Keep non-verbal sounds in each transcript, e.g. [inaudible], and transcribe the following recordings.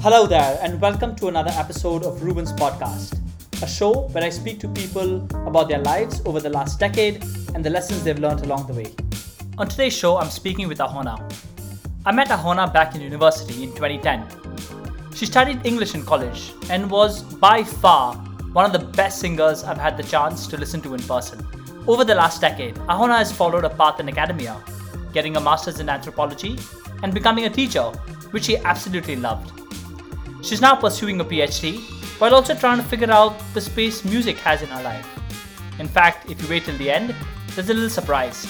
Hello there, and welcome to another episode of Reuben's Podcast, a show where I speak to people about their lives over the last decade and the lessons they've learned along the way. On today's show, I'm speaking with Ahona. I met Ahona back in university in 2010. She studied English in college and was by far one of the best singers I've had the chance to listen to in person. Over the last decade, Ahona has followed a path in academia, getting a master's in anthropology and becoming a teacher, which she absolutely loved. She's now pursuing a PhD while also trying to figure out the space music has in her life. In fact, if you wait till the end, there's a little surprise.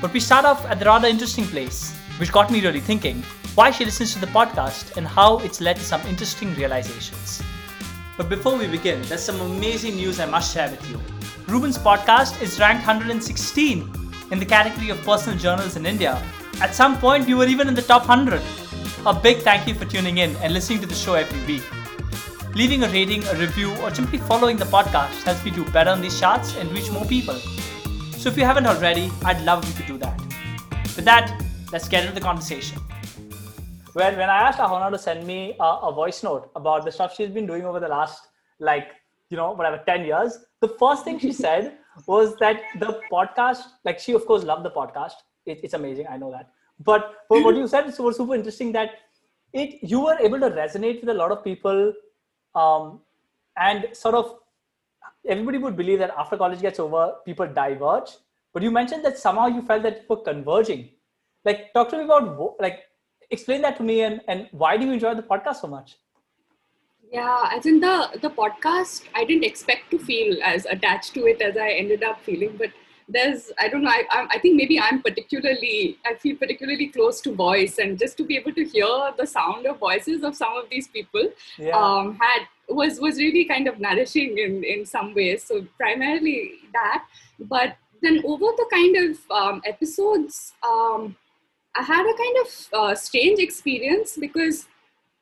But we start off at the rather interesting place, which got me really thinking why she listens to the podcast and how it's led to some interesting realizations. But before we begin, there's some amazing news I must share with you. Reuben's podcast is ranked 116 in the category of personal journals in India. At some point, we were even in the top 100. A big thank you for tuning in and listening to the show every week. Leaving a rating, a review, or simply following the podcast helps me do better on these charts and reach more people. So if you haven't already, I'd love if you could do that. With that, let's get into the conversation. When, when I asked Ahona to send me a, a voice note about the stuff she's been doing over the last, like, you know, whatever, 10 years, the first thing she said [laughs] was that the podcast, like, she of course loved the podcast. It, it's amazing, I know that. But, but what you said was super, interesting that it you were able to resonate with a lot of people um, and sort of everybody would believe that after college gets over, people diverge. But you mentioned that somehow you felt that people were converging. Like, talk to me about like explain that to me and and why do you enjoy the podcast so much? Yeah, as in the the podcast, I didn't expect to feel as attached to it as I ended up feeling, but there's i don't know I, I think maybe i'm particularly i feel particularly close to voice and just to be able to hear the sound of voices of some of these people yeah. um, had was was really kind of nourishing in in some ways so primarily that but then over the kind of um, episodes um, i had a kind of uh, strange experience because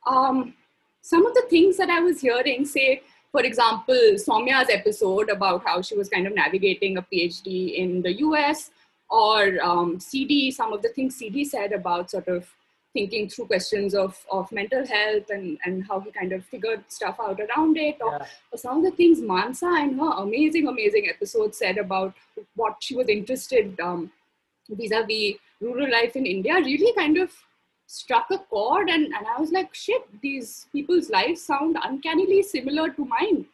um, some of the things that i was hearing say for example, Soumya's episode about how she was kind of navigating a PhD in the US, or um, CD, some of the things CD said about sort of thinking through questions of, of mental health and, and how he kind of figured stuff out around it, or, yeah. or some of the things Mansa in her amazing, amazing episode said about what she was interested um, vis-a-vis rural life in India really kind of struck a chord and, and i was like shit these people's lives sound uncannily similar to mine mm.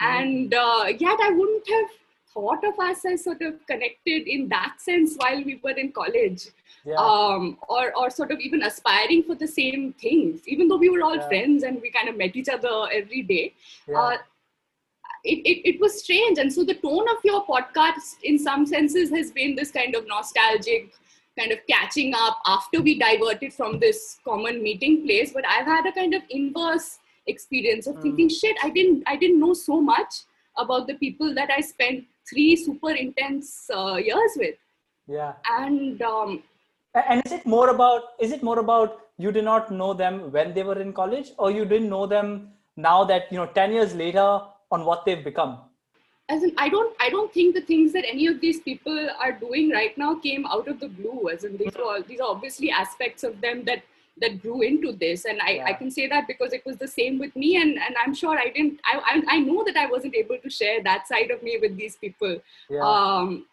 and uh, yet i wouldn't have thought of us as sort of connected in that sense while we were in college yeah. um, or, or sort of even aspiring for the same things even though we were all yeah. friends and we kind of met each other every day yeah. uh, it, it, it was strange and so the tone of your podcast in some senses has been this kind of nostalgic kind of catching up after we diverted from this common meeting place but i've had a kind of inverse experience of mm. thinking shit i didn't i didn't know so much about the people that i spent three super intense uh, years with. Yeah. And um, and is it more about is it more about you did not know them when they were in college or you didn't know them now that you know 10 years later on what they've become as in i don't i don't think the things that any of these people are doing right now came out of the blue as in these are all these are obviously aspects of them that that grew into this and I, yeah. I can say that because it was the same with me and, and i'm sure i didn't I, I, I know that i wasn't able to share that side of me with these people yeah. um,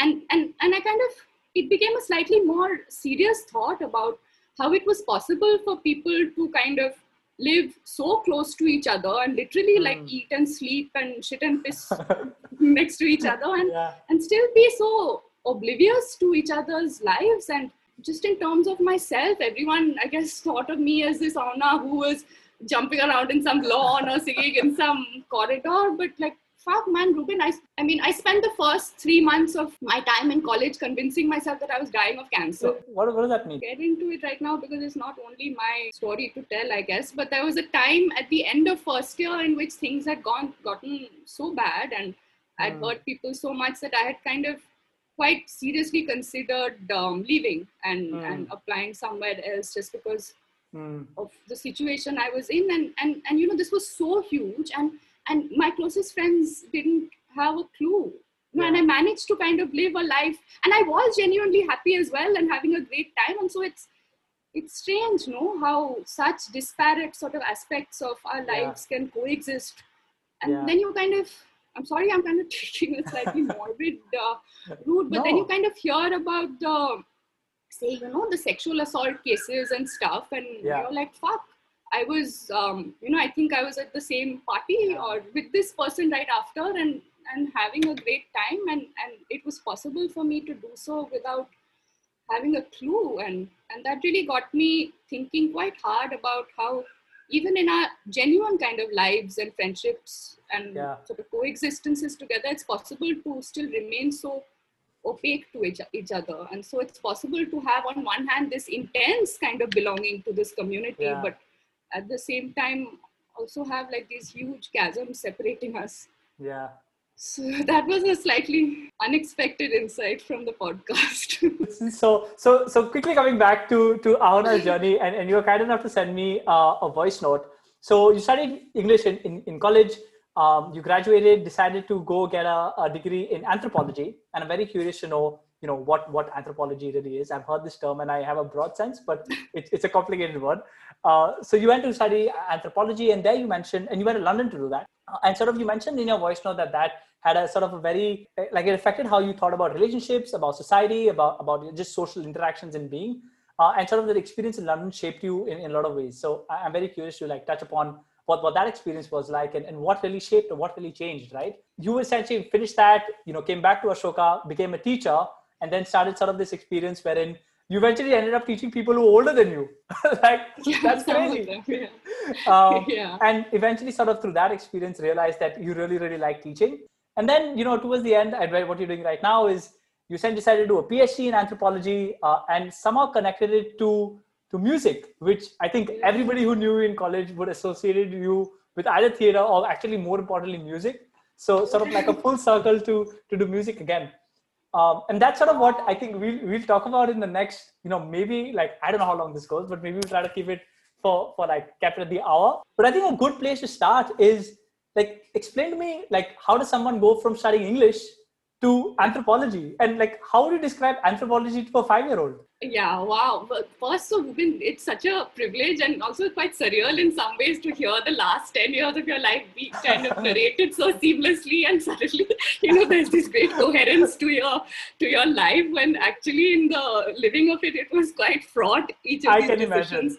and and and i kind of it became a slightly more serious thought about how it was possible for people to kind of live so close to each other and literally mm. like eat and sleep and shit and piss [laughs] next to each other and yeah. and still be so oblivious to each other's lives and just in terms of myself everyone i guess thought of me as this Ahona who was jumping around in some lawn or singing in some corridor but like fuck man reuben I, I mean i spent the first three months of my time in college convincing myself that i was dying of cancer what, what does that mean get into it right now because it's not only my story to tell i guess but there was a time at the end of first year in which things had gone gotten so bad and i'd mm. hurt people so much that i had kind of quite seriously considered um, leaving and, mm. and applying somewhere else just because mm. of the situation i was in and, and and you know this was so huge and and my closest friends didn't have a clue yeah. and i managed to kind of live a life and i was genuinely happy as well and having a great time and so it's it's strange, no, how such disparate sort of aspects of our lives yeah. can coexist. And yeah. then you kind of, I'm sorry, I'm kind of [laughs] taking a slightly [laughs] morbid uh, route, but no. then you kind of hear about the, say, you know, the sexual assault cases and stuff, and you're like, fuck. I was, um, you know, I think I was at the same party or with this person right after, and and having a great time, and and it was possible for me to do so without having a clue and and that really got me thinking quite hard about how even in our genuine kind of lives and friendships and yeah. sort of coexistences together it's possible to still remain so opaque to each, each other and so it's possible to have on one hand this intense kind of belonging to this community yeah. but at the same time also have like these huge chasms separating us yeah so [laughs] that was a slightly unexpected insight from the podcast. [laughs] so, so, so quickly coming back to to our journey, and, and you were kind enough to send me uh, a voice note. So you studied English in, in, in college. Um, you graduated, decided to go get a, a degree in anthropology, and I'm very curious to know, you know, what what anthropology really is. I've heard this term, and I have a broad sense, but [laughs] it, it's a complicated word. Uh, so you went to study anthropology, and there you mentioned, and you went to London to do that. Uh, and sort of you mentioned in your voice note that that had a sort of a very like it affected how you thought about relationships about society about about just social interactions and being. Uh, and sort of the experience in london shaped you in, in a lot of ways. So i'm very curious to like touch upon what, what that experience was like and, and what really shaped or what really changed right? You essentially finished that you know came back to ashoka became a teacher and then started sort of this experience wherein you eventually ended up teaching people who are older than you [laughs] like [laughs] yeah, that's crazy yeah. [laughs] Um, yeah. and eventually sort of through that experience realized that you really really like teaching and then, you know, towards the end, what you're doing right now is you then decided to do a PhD in anthropology uh, and somehow connected it to to music, which I think everybody who knew you in college would associated you with either theater or actually more importantly music. So sort of like a full circle to to do music again. Um, and that's sort of what I think we'll we'll talk about in the next, you know, maybe like I don't know how long this goes, but maybe we'll try to keep it for for like at the hour. But I think a good place to start is like explain to me like how does someone go from studying english to anthropology and like how do you describe anthropology to a five year old yeah wow. First so it's such a privilege and also quite surreal in some ways to hear the last 10 years of your life be kind of narrated so seamlessly and [laughs] suddenly you know there's this great coherence to your to your life when actually in the living of it it was quite fraught each of I these can decisions. Imagine.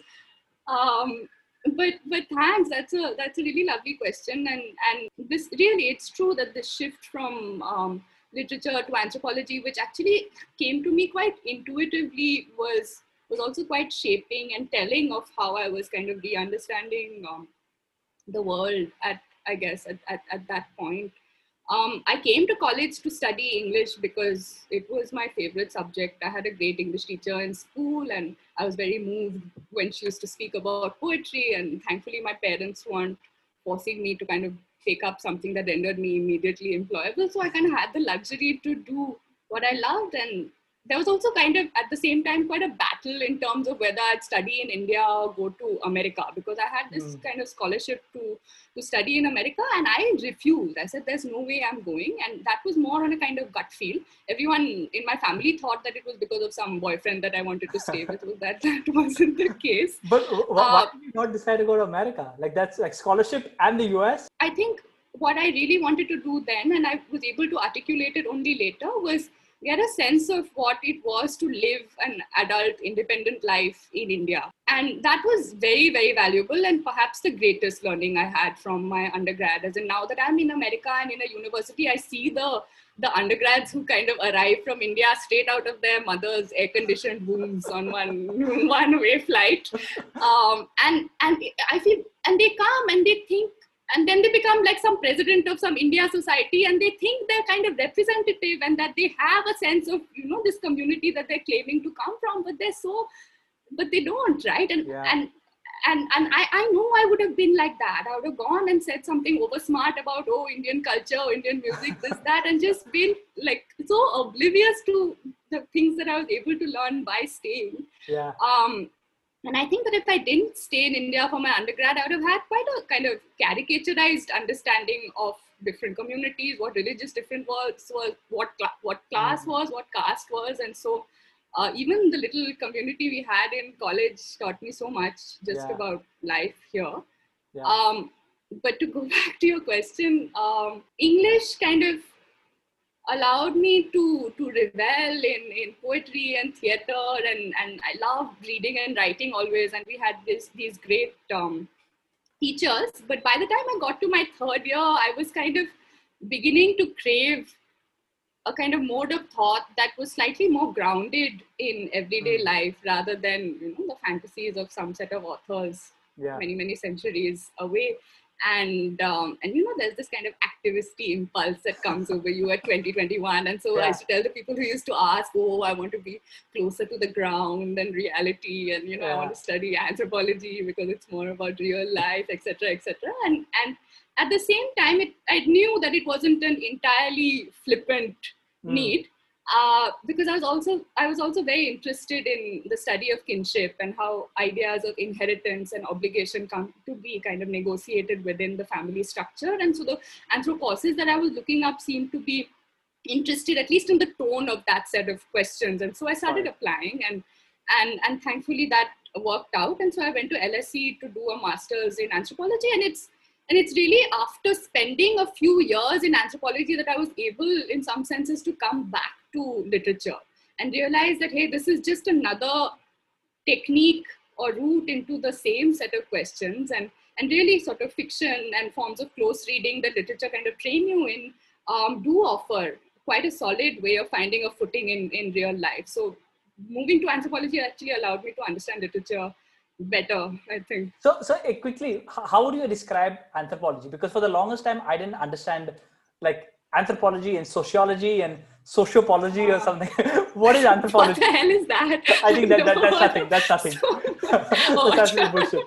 um but but thanks. That's a that's a really lovely question. And and this really it's true that the shift from um, literature to anthropology which actually came to me quite intuitively was was also quite shaping and telling of how i was kind of re-understanding um, the world at i guess at, at, at that point um, I came to college to study English because it was my favorite subject. I had a great English teacher in school, and I was very moved when she used to speak about poetry. And thankfully, my parents weren't forcing me to kind of take up something that rendered me immediately employable. So I kind of had the luxury to do what I loved, and there was also kind of at the same time quite a battle in terms of whether I'd study in India or go to America because I had this mm. kind of scholarship to to study in America and I refused. I said there's no way I'm going and that was more on a kind of gut feel. Everyone in my family thought that it was because of some boyfriend that I wanted to stay with. [laughs] that that wasn't the case. But why uh, did you not decide to go to America? Like that's like scholarship and the US? I think what I really wanted to do then and I was able to articulate it only later was get a sense of what it was to live an adult independent life in India. And that was very, very valuable and perhaps the greatest learning I had from my undergrad. As in now that I'm in America and in a university, I see the the undergrads who kind of arrive from India straight out of their mother's air-conditioned rooms on one [laughs] one-way flight, um, and and I feel and they come and they think and then they become like some president of some india society and they think they're kind of representative and that they have a sense of you know this community that they're claiming to come from but they're so but they don't right and yeah. and and and I, I know I would have been like that. I would have gone and said something over smart about oh Indian culture, Indian music, this that, and just been like so oblivious to the things that I was able to learn by staying. Yeah. Um, and I think that if I didn't stay in India for my undergrad, I would have had quite a kind of caricaturized understanding of different communities, what religious different was, was what cl- what class mm-hmm. was, what caste was, and so uh, even the little community we had in college taught me so much just Yeah. about life here. Yeah. Um, but to go [laughs] back to your question, um, English kind of allowed me to to revel in, in poetry and theater and, and I love reading and writing always and we had this these great um, teachers but by the time I got to my third year I was kind of beginning to crave a kind of mode of thought that was slightly more grounded in everyday Mm. life rather than you know the fantasies of some set of authors yeah. many many centuries away and um, and you know there's this kind of activisty impulse that comes over you at 2021 and so i used to tell the people who used to ask oh i want to be closer to the ground and reality and you know i want to study anthropology because it's more about real life etc etc and and at the same time it, i knew that it wasn't an entirely flippant Mm. need uh, because I was also I was also very interested in the study of kinship and how ideas of inheritance and obligation come to be kind of negotiated within the family structure. And so the anthropologists that I was looking up seemed to be interested at least in the tone of that set of questions. And so I started Right. applying and and and thankfully that worked out. And so I went to LSE to do a master's in anthropology and it's and it's really after spending a few years in anthropology that I was able, in some senses, to come back to literature and realize that, hey, this is just another technique or route into the same set of questions. And, and really, sort of fiction and forms of close reading that literature kind of train you in um, do offer quite a solid way of finding a footing in, in real life. So, moving to anthropology actually allowed me to understand literature better, I think. So, so uh, quickly, how would you describe anthropology? Because for the longest time, I didn't understand like anthropology and sociology and sociopology or something. [laughs] what is anthropology? What the hell is that? I think that, that that's nothing. That's nothing. Oh, [laughs] that's absolute bullshit.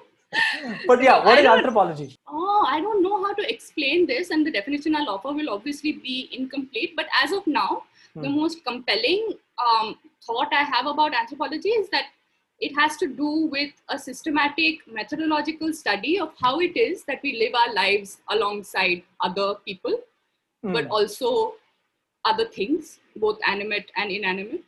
But yeah, what I is anthropology? Oh, I don't know how to explain this, and the definition I'll offer will obviously be incomplete. But as of now, the Hmm. most compelling um, thought I have about anthropology is that it has to do with a systematic methodological study of how it is that we live our lives alongside other people, but Hmm. also other things, both animate and inanimate,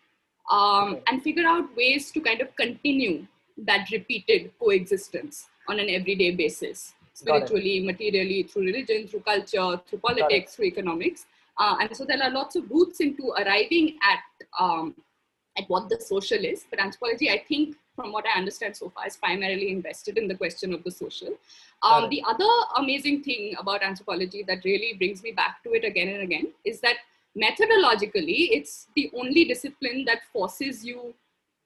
um, Okay. and figure out ways to kind of continue that repeated coexistence on an everyday basis, spiritually, materially, through religion, through culture, through politics, through economics. Uh, and so there are lots of routes into arriving at um, at what the social is. But anthropology, I think, from what I understand so far, is primarily invested in the question of the social. Um, the other amazing thing about anthropology that really brings me back to it again and again is that methodologically, it's the only discipline that forces you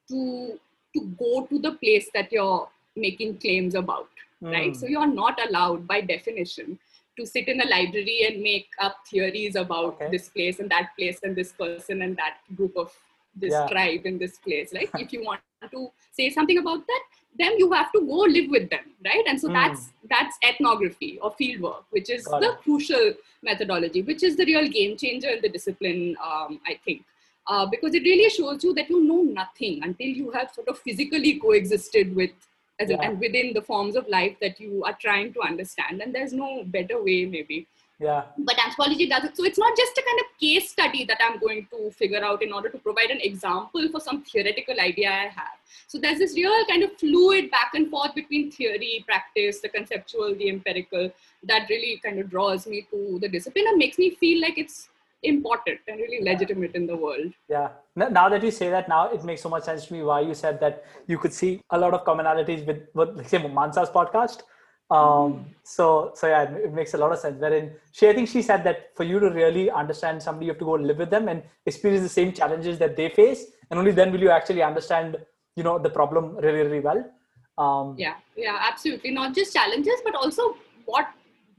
to to go to the place that you're making claims about, right? Mm. So you're not allowed, by definition, to sit in a library and make up theories about Okay. this place and that place and this person and that group of this Yeah. tribe in this place. Like if you want to say something about that, then you have to go live with them, right? And so Mm. that's that's ethnography or fieldwork, which is Got the it. crucial methodology, which is the real game changer in the discipline, um, I think. Uh, because it really shows you that you know nothing until you have sort of physically coexisted with as Yeah. and within the forms of life that you are trying to understand. And there's no better way, maybe. Yeah. But anthropology does it. So it's not just a kind of case study that I'm going to figure out in order to provide an example for some theoretical idea I have. So there's this real kind of fluid back and forth between theory, practice, the conceptual, the empirical, that really kind of draws me to the discipline and makes me feel like it's important and really legitimate in the world. Yeah. Now that you say that, now it makes so much sense to me why you said that you could see a lot of commonalities with, with like, say, Mansa's podcast. Um, so, so yeah, it, it makes a lot of sense. Wherein she, I think she said that for you to really understand somebody, you have to go live with them and experience the same challenges that they face, and only then will you actually understand, you know, the problem really, really well. Um, Yeah, yeah, absolutely. Not just challenges, but also what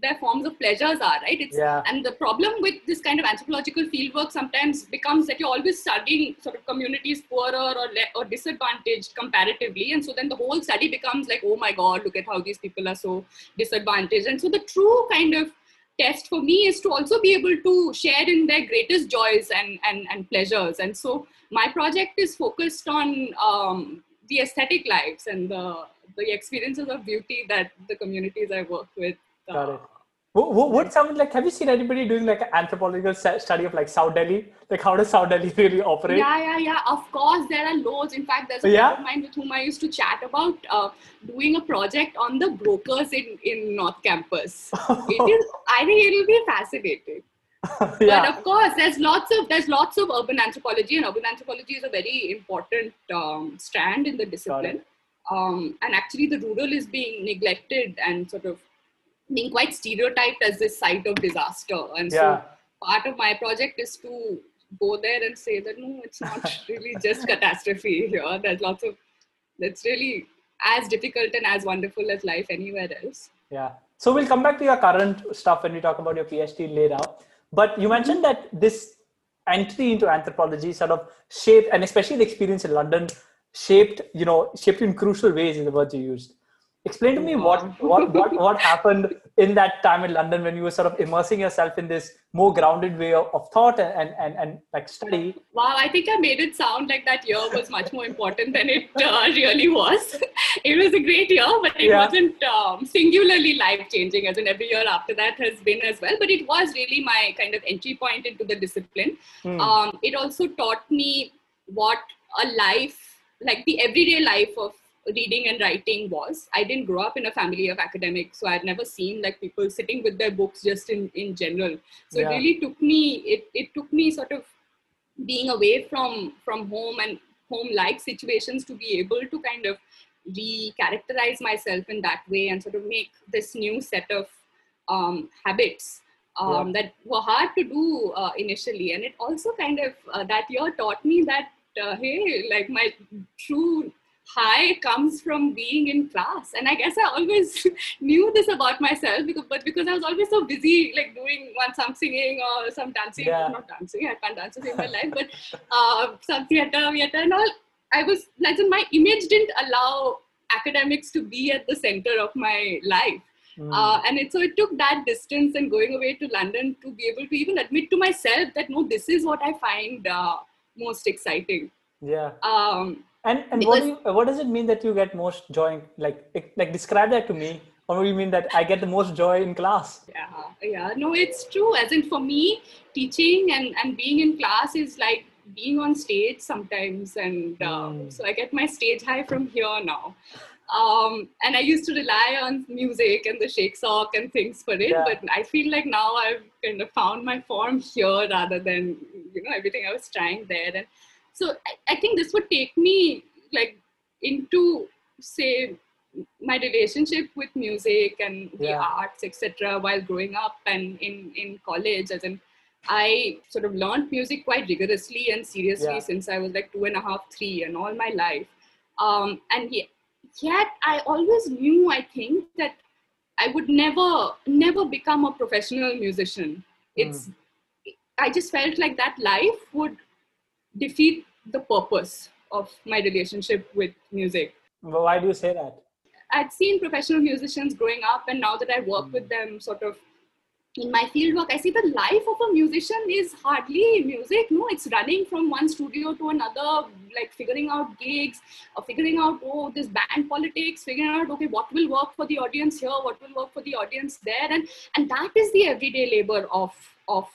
their forms of pleasures are, right? It's Yeah. and the problem with this kind of anthropological fieldwork sometimes becomes that you're always studying sort of communities poorer or le- or disadvantaged comparatively, and so then the whole study becomes like, oh my god, look at how these people are so disadvantaged. And so the true kind of test for me is to also be able to share in their greatest joys and and, and pleasures. And so my project is focused on um, the aesthetic lives and the the experiences of beauty that the communities I work with Got it. would someone like have you seen anybody doing like an anthropological study of like south delhi? Like how does south delhi [laughs] really operate? Yeah yeah yeah. Of course there are loads. In fact there's a yeah? friend of mine with whom i used to chat about uh, doing a project on the brokers in in north campus. [laughs] It is i think it will be fascinating. [laughs] Yeah. but of course there's lots of there's lots of urban anthropology and urban anthropology is a very important um, strand in the discipline. Um, and actually the rural is being neglected and sort of being quite stereotyped as this site of disaster. And yeah. so part of my project is to go there and say that no, it's not [laughs] really just catastrophe here. There's lots of it's really as difficult and as wonderful as life anywhere else. Yeah. So we'll come back to your current stuff when we talk about your PhD later. But you mentioned that this entry into anthropology sort of shaped, and especially the experience in London, shaped, you know, shaped in crucial ways in the words you used explain to me what what what, what happened in that time in london when you were sort of immersing yourself in this more grounded way of, of thought and, and and like study wow i think i made it sound like that year was much more important than it uh, really was [laughs] it was a great year but it yeah. wasn't um, singularly life changing as in every year after that has been as well but it was really my kind of entry point into the discipline hmm. um, it also taught me what a life like the everyday life of reading and writing was. I didn't grow up in a family of academics, so I'd never seen like people sitting with their books just in, in general. So yeah. it really took me, it, it took me sort of being away from from home and home like situations to be able to kind of re-characterize myself in that way and sort of make this new set of um, habits um, yeah. that were hard to do uh, initially. And it also kind of uh, that year taught me that uh, hey, like my true high comes from being in class and i guess i always [laughs] knew this about myself because but because i was always so busy like doing one some singing or some dancing yeah. not dancing i can't dance in my life but [laughs] uh, some theater theater and all i was like my image didn't allow academics to be at the center of my life mm. uh, and it, so it took that distance and going away to london to be able to even admit to myself that no this is what i find uh, most exciting yeah um, and and what do you, what does it mean that you get most joy? Like like describe that to me. Or do you mean that I get the most joy in class? Yeah, yeah. No, it's true. As in for me, teaching and and being in class is like being on stage sometimes, and um, mm. so I get my stage high from here now. Um, and I used to rely on music and the Shake Soc and things for it, yeah. but I feel like now I've kind of found my form here rather than you know everything I was trying there and so I, I think this would take me like into say my relationship with music and the yeah. arts etc while growing up and in in college as in i sort of learned music quite rigorously and seriously yeah. since i was like two and a half three and all my life um, and yet, yet i always knew i think that i would never never become a professional musician it's mm. i just felt like that life would defeat the purpose of my relationship with music. Why do you say that? I'd seen professional musicians growing up, and now that I work mm. with them, sort of in my field work, I see the life of a musician is hardly music. No, it's running from one studio to another, like figuring out gigs, or figuring out, oh, this band politics, figuring out, okay, what will work for the audience here, what will work for the audience there. And, and that is the everyday labor of, of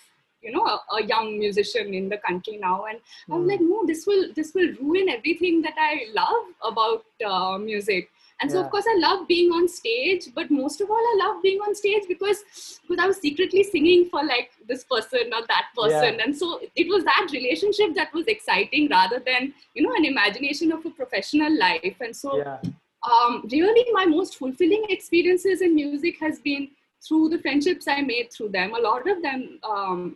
you know a, a, young musician in the country now and mm. i'm like no this will this will ruin everything that i love about uh, music and so of course i love being on stage but most of all i love being on stage because because i was secretly singing for like this person or that person yeah. and so it was that relationship that was exciting rather than you know an imagination of a professional life and so yeah. um, really my most fulfilling experiences in music has been through the friendships i made through them a lot of them um,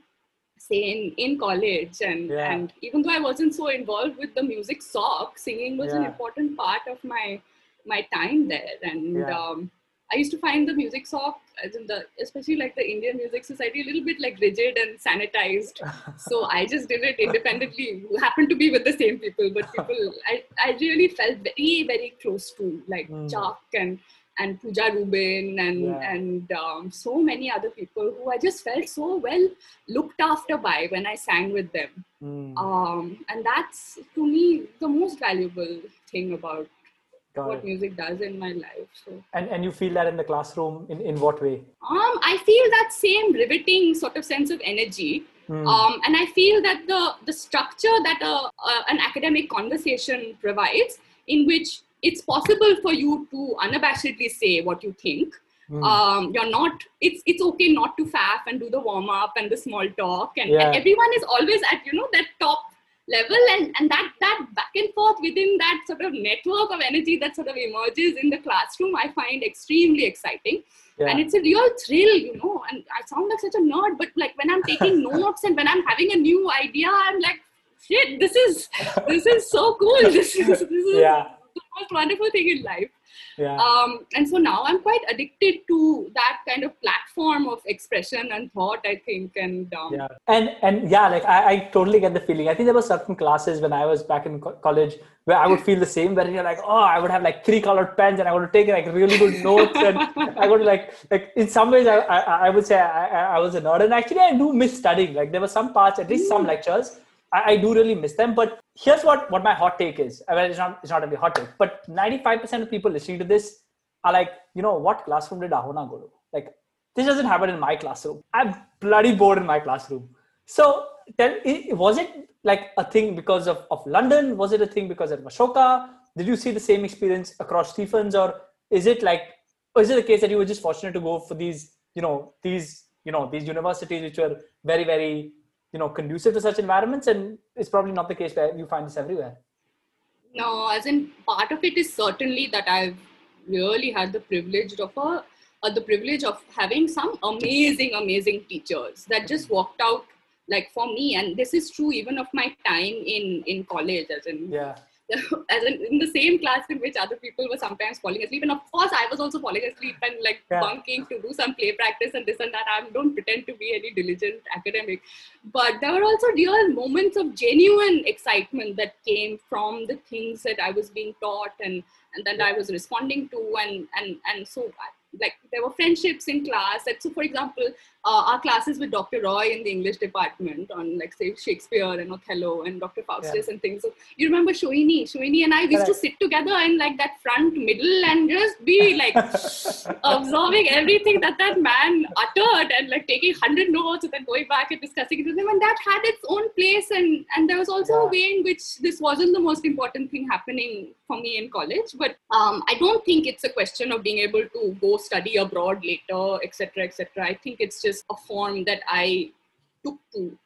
say in, in college and yeah. and even though I wasn't so involved with the Music Soc, singing was yeah. an important part of my my time there. And yeah. um, I used to find the Music Soc, as in the especially like the Indian Music Society, a little bit like rigid and sanitized. [laughs] so I just did it independently. Happened to be with the same people, but people I I really felt very very close to like mm. Chuck and and Pooja Rubin and yeah. and um, so many other people who I just felt so well looked after by when I sang with them. Mm. Um, and that's to me the most valuable thing about Got what it. music does in my life. So and and you feel that in the classroom in in what way? Um, I feel that same riveting sort of sense of energy. Mm. Um, and I feel that the the structure that a, a, an academic conversation provides, in which it's possible for you to unabashedly say what you think. Mm. Um, you're not. It's it's okay not to faff and do the warm up and the small talk, and, yeah. and everyone is always at you know that top level and, and that that back and forth within that sort of network of energy that sort of emerges in the classroom i find extremely exciting yeah. and it's a real thrill you know and i sound like such a nerd but like when i'm taking [laughs] notes and when i'm having a new idea i'm like shit this is this is so cool [laughs] this is this is yeah. The most wonderful thing in life yeah. Um, and so now I'm quite addicted to that kind of platform of expression and thought, I think. And um, yeah, and and yeah, like I, I totally get the feeling. I think there were certain classes when I was back in co- college where I would feel the same. Where you're like, oh, I would have like three colored pens and I would take like really good notes, and I would like like in some ways I I, I would say I, I was a nerd, and actually I do miss studying. Like there were some parts, at least some mm. lectures I, I, do really miss them. But here's what, what my hot take is. Well, it's not it's not really hot take, but 95% of people listening to this are like, you know, what classroom did Ahona go to? Like, this doesn't happen in my classroom. I'm bloody bored in my classroom. So tell was it like a thing because of, of London? Was it a thing because of Ashoka? Did you see the same experience across Stephens, or is it like, is it the case that you were just fortunate to go for these, you know, these, you know, these universities which were very, very you know conducive to such environments and it's probably not the case where you find this everywhere. No as in part of it is certainly that i've really had the privilege of a uh, the privilege of having some amazing amazing teachers that just worked out like for me. And this is true even of my time in in college as in yeah [laughs] as in, in, the same class in which other people were sometimes falling asleep. And of course, I was also falling asleep and like yeah. bunking to do some play practice and this and that. I don't pretend to be any diligent academic. But there were also real moments of genuine excitement that came from the things that I was being taught and, and that yeah. I was responding to. And, and, and so like there were friendships in class. Like, so for example, uh, our classes with Dr. Roy in the English department on like say Shakespeare and Othello and Dr. Faustus yeah. and things. So you remember Shoini, Shoini and I used to sit together in like that front middle and just be like [laughs] absorbing everything that that man uttered and like taking hundred notes and then going back and discussing it with him. And that had its own place. And and there was also yeah. a way in which this wasn't the most important thing happening for me in college. But um, I don't think it's a question of being able to go study abroad later, etc., etc. I think it's just a form that I took to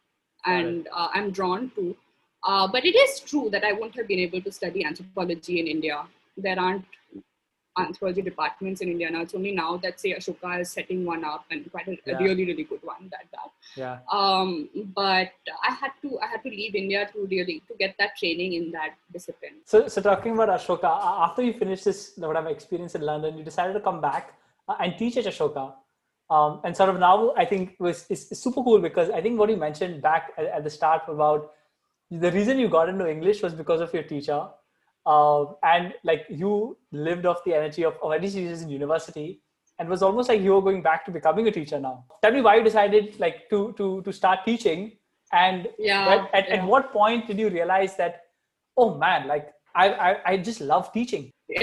and uh, I'm drawn to. Uh, but it is true that I wouldn't have been able to study anthropology in India. There aren't anthropology departments in India now. It's only now that say Ashoka is setting one up and quite a, yeah. really really good one that that. Yeah. Um, but I had to I had to leave India to really to get that training in that discipline. So so talking about Ashoka, after you finished this whatever experience in London, you decided to come back uh, and teach at Ashoka. Um, and sort of now I think was is, super cool because I think what you mentioned back at, at, the start about the reason you got into English was because of your teacher, uh, and like you lived off the energy of, of at least in university, and was almost like you were going back to becoming a teacher now. Tell me why you decided like to to to start teaching, and yeah, at, at, yeah. at what point did you realize that oh man like I, I, I just love teaching. [laughs]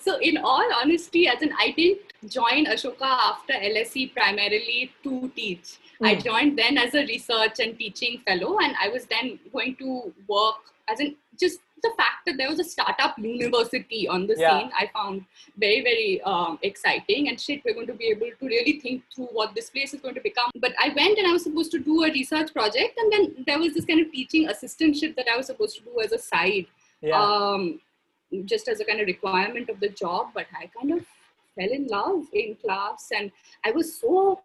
so in all honesty, as in I didn't join Ashoka after LSE primarily to teach. Mm. I hmm. joined then as a research and teaching fellow, and I was then going to work as in just the fact that there was a startup university on the yeah. scene, I found very, very um, exciting. And shit, we're going to be able to really think through what this place is going to become. But I went and I was supposed to do a research project, and then there was this kind of teaching assistantship that I was supposed to do as a side yeah. um, just as a kind of requirement of the job. But I kind of fell in love in class, and I was so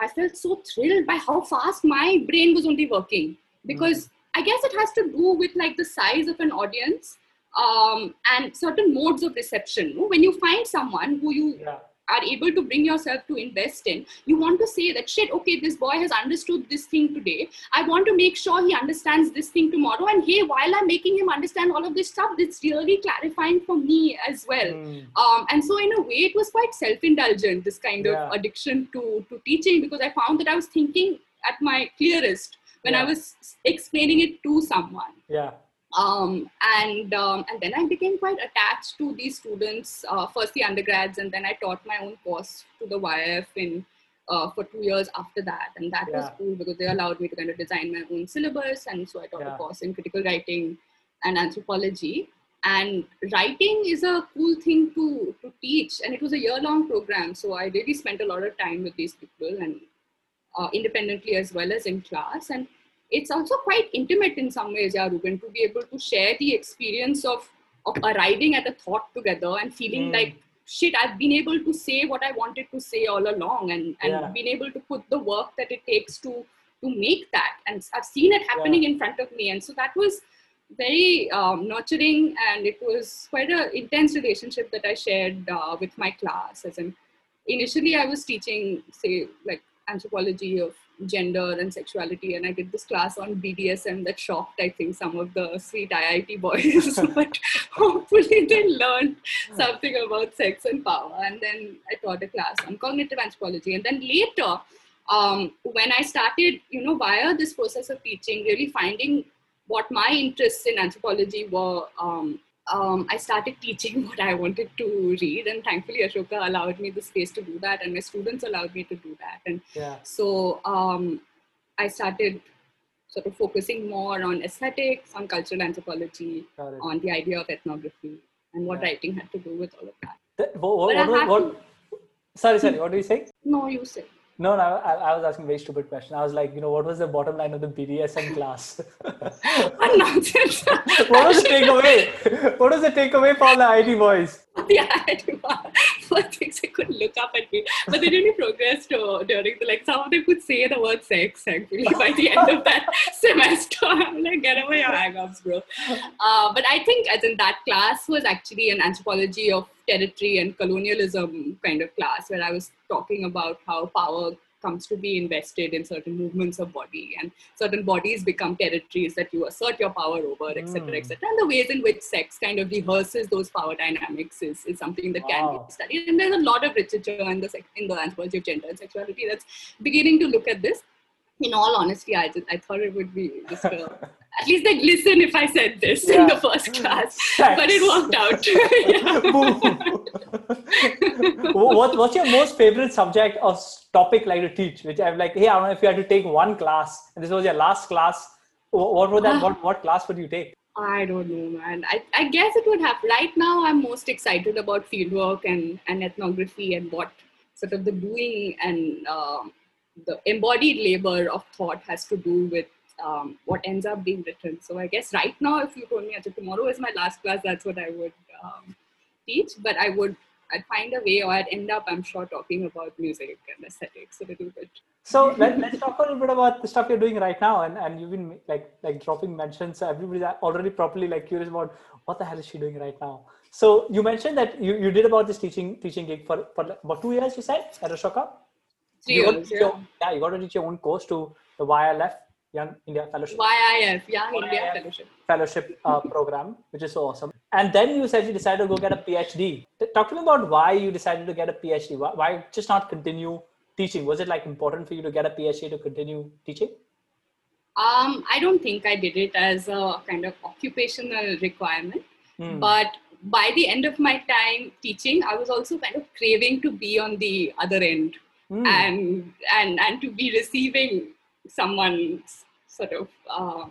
I felt so thrilled by how fast my brain was only working because mm. I guess it has to do with like the size of an audience um, and certain modes of reception. When you find someone who you yeah are able to bring yourself to invest in, you want to say that shit, okay, this boy has understood this thing today. I want to make sure he understands this thing tomorrow. And hey, while I'm making him understand all of this stuff, it's really clarifying for me as well. Mm. Um, and so in a way, it was quite self-indulgent, this kind yeah. of addiction to, to teaching, because I found that I was thinking at my clearest when yeah. I was explaining it to someone. Yeah Um, and um, and then I became quite attached to these students. Uh, first the undergrads, and then I taught my own course to the YIF in uh, for two years after that, and that yeah. was cool because they allowed me to kind of design my own syllabus, and so I taught yeah. a course in critical writing and anthropology. And writing is a cool thing to to teach, and it was a year long program, so I really spent a lot of time with these people and uh, independently as well as in class, and it's also quite intimate in some ways, yeah, Reuben, to be able to share the experience of of arriving at a thought together and feeling mm. like shit, I've been able to say what I wanted to say all along and, and yeah. been able to put the work that it takes to to make that. And I've seen it happening yeah. in front of me. And so that was very um, nurturing and it was quite an intense relationship that I shared uh, with my class. As in, initially I was teaching, say, like anthropology of gender and sexuality and i did this class on bdsm that shocked i think some of the sweet iit boys [laughs] but hopefully they learned something about sex and power. And then i taught a class on cognitive anthropology. And then later um, when i started you know via this process of teaching really finding what my interests in anthropology were um, um, I started teaching [laughs] what I wanted to read, and thankfully Ashoka allowed me the space to do that, and my students allowed me to do that. And yeah. so um, I started sort of focusing more on aesthetics, on cultural anthropology, on the idea of ethnography, and what yeah. writing had to do with all of that. The, what, what, what, sorry, sorry, what do you say? No, you say. No, no, I, I, was asking a very stupid question. I was like, you know, what was the bottom line of the BDSM class? [laughs] nonsense. [laughs] what was the takeaway? What was the takeaway from the IT boys? [laughs] Yeah, IT [laughs] boys. things they could look up at me, but they really progressed uh, during the like. Some of them could say the word sex. Actually, [laughs] by the end of that semester, I'm like, get away your hang-ups, bro. Uh, but I think as in that class was actually an anthropology of territory and colonialism kind of class where I was talking about how power comes to be invested in certain movements of body and certain bodies become territories that you assert your power over etc mm. etc and the ways in which sex kind of rehearses those power dynamics is, is something that wow. can be studied and there's a lot of literature in the in the anthropology of gender and sexuality that's beginning to look at this in all honesty, I just, I thought it would be just [laughs] a, at least they'd listen if I said this yeah. in the first class, but it worked out. [laughs] what, what's your most favorite subject or topic like to teach? Which I'm like, hey, I don't know if you had to take one class, and this was your last class. What would that? What, what class would you take? I don't know, man. I, I guess it would have. Right now, I'm most excited about fieldwork and, and ethnography and what sort of the doing and um, the embodied labor of thought has to do with um, what ends up being written. So I guess right now, if you told me, tomorrow is my last class, that's what I would um, teach. But I would, I'd find a way, or I'd end up, I'm sure, talking about music and aesthetics a little bit. So let, let's talk a little bit about the stuff you're doing right now, and, and you've been like like dropping mentions. Everybody's already properly like curious about what the hell is she doing right now. So you mentioned that you, you did about this teaching teaching gig for, for about two years. You said at Ashoka. You years, yeah. Your, yeah, you got to teach your own course to the YIF, Young India Fellowship. YIF, Young YIF India Fellowship. Fellowship uh, program, which is so awesome. And then you said you decided to go get a PhD. Talk to me about why you decided to get a PhD. Why, why just not continue teaching? Was it like important for you to get a PhD to continue teaching? Um, I don't think I did it as a kind of occupational requirement, mm. but by the end of my time teaching, I was also kind of craving to be on the other end mm. and and and to be receiving someone's sort of uh,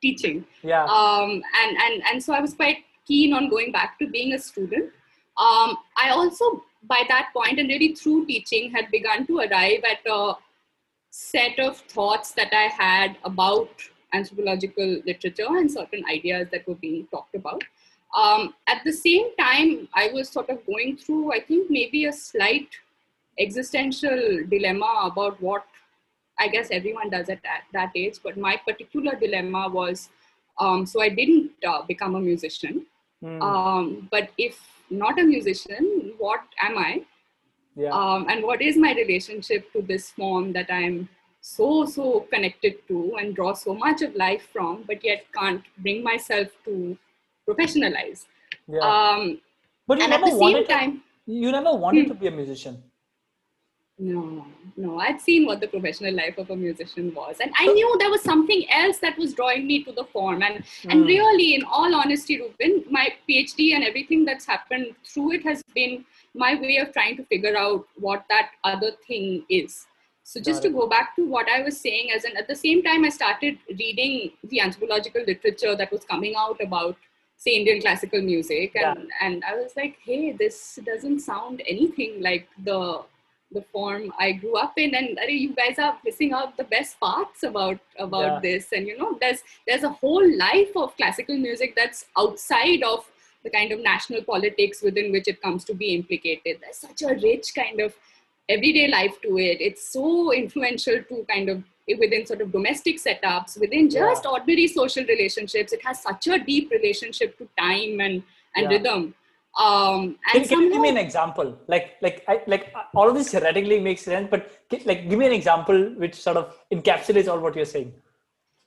teaching. Yeah. Um, and and and so I was quite keen on going back to being a student. Um, I also by that point and really through teaching had begun to arrive at a set of thoughts that I had about anthropological literature and certain ideas that were being talked about. Um, at the same time, I was sort of going through, I think, maybe a slight existential dilemma about what I guess everyone does at that, that age, but my particular dilemma was um, so I didn't uh, become a musician. Mm. Um, but if not a musician, what am I? Yeah. Um, and what is my relationship to this form that I'm so, so connected to and draw so much of life from, but yet can't bring myself to professionalize? Yeah. Um, but you and at the same time, you never wanted hmm. to be a musician No, no. I'd seen what the professional life of a musician was, and I knew there was something else that was drawing me to the form. And mm. and hmm. really, in all honesty, Reuben, my PhD and everything that's happened through it has been my way of trying to figure out what that other thing is. So just to go back to what I was saying, as in at the same time I started reading the anthropological literature that was coming out about say Indian classical music, and yeah. and I was like, hey, this doesn't sound anything like the the form I grew up in, and you guys are missing out the best parts about about yeah. this. And you know, there's there's a whole life of classical music that's outside of the kind of national politics within which it comes to be implicated. There's such a rich kind of everyday life to it. It's so influential to kind of within sort of domestic setups, within just yeah. ordinary social relationships. It has such a deep relationship to time and and yeah. rhythm um and can, can you give me an example. Like like I, like all of this theoretically makes sense but like give me an example which sort of encapsulates all what you're saying.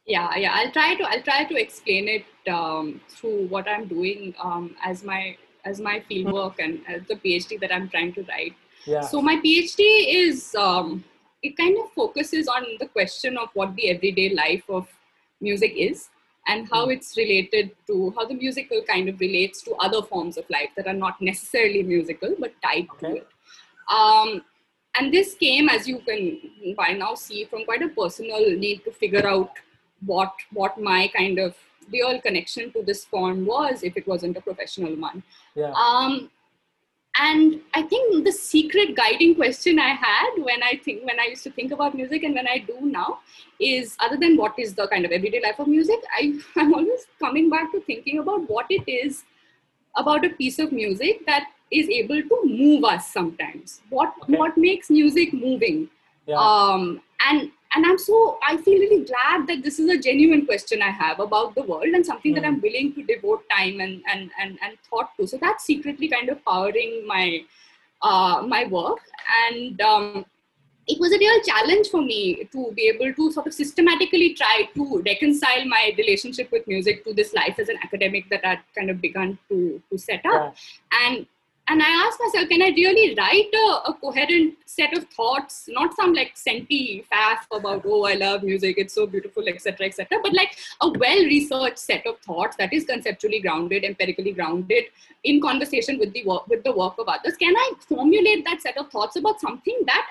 Yeah yeah. I'll try to i'll try to explain it um, through what i'm doing um, as my as my fieldwork and as the phd that i'm trying to write. Yeah. so my phd is um, it kind of focuses on the question of what the everyday life of music is and how hmm. it's related to how the musical kind of relates to other forms of life that are not necessarily musical but tied okay. to it. Um, and this came, as you can by now see, from quite a personal need to figure out what what my kind of real connection to this form was if it wasn't a professional one. Yeah. Um, and i think the secret guiding question i had when i think when i used to think about music and when i do now is other than what is the kind of everyday life of music I, [laughs] i'm always coming back to thinking about what it is about a piece of music that is able to move us sometimes what okay. what makes music moving yeah. um, and and i'm so i feel really glad that this is a genuine question i have about the world and something mm. that i'm hmm. willing to devote time and and and, and thought to so that's secretly kind of powering my uh, my work and um, it was a real challenge for me to be able to sort of systematically try to reconcile my relationship with music to this life as an academic that I'd kind of begun to, to set up. Yeah. And and I asked myself, can I really write a, a coherent set of thoughts, not some like senti faff about, oh, I love music, it's so beautiful, etc., etc., but like a well-researched set of thoughts that is conceptually grounded, empirically grounded, in conversation with the work with the work of others. Can I formulate that set of thoughts about something that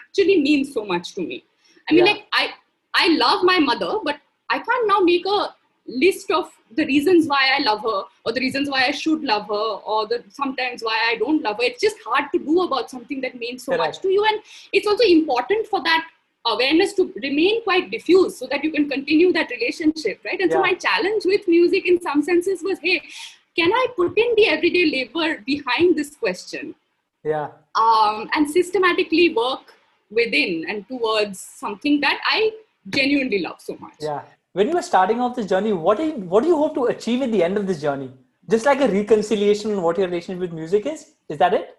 actually means so much to me? I mean, yeah. like I I love my mother, but I can't now make a list of the reasons why I love her or the reasons why I should love her or the sometimes why I don't love her. It's just hard to do about something that means so much to you. And it's also important for that awareness to remain quite diffuse so that you can continue that relationship, right? And yeah. so my challenge with music in some senses was, hey, can I put in the everyday labor behind this question? Yeah. Um, and systematically work within and towards something that I genuinely love so much. Yeah when you were starting off this journey, what do you, what do you hope to achieve at the end of this journey? Just like a reconciliation on what your relationship with music is? Is that it?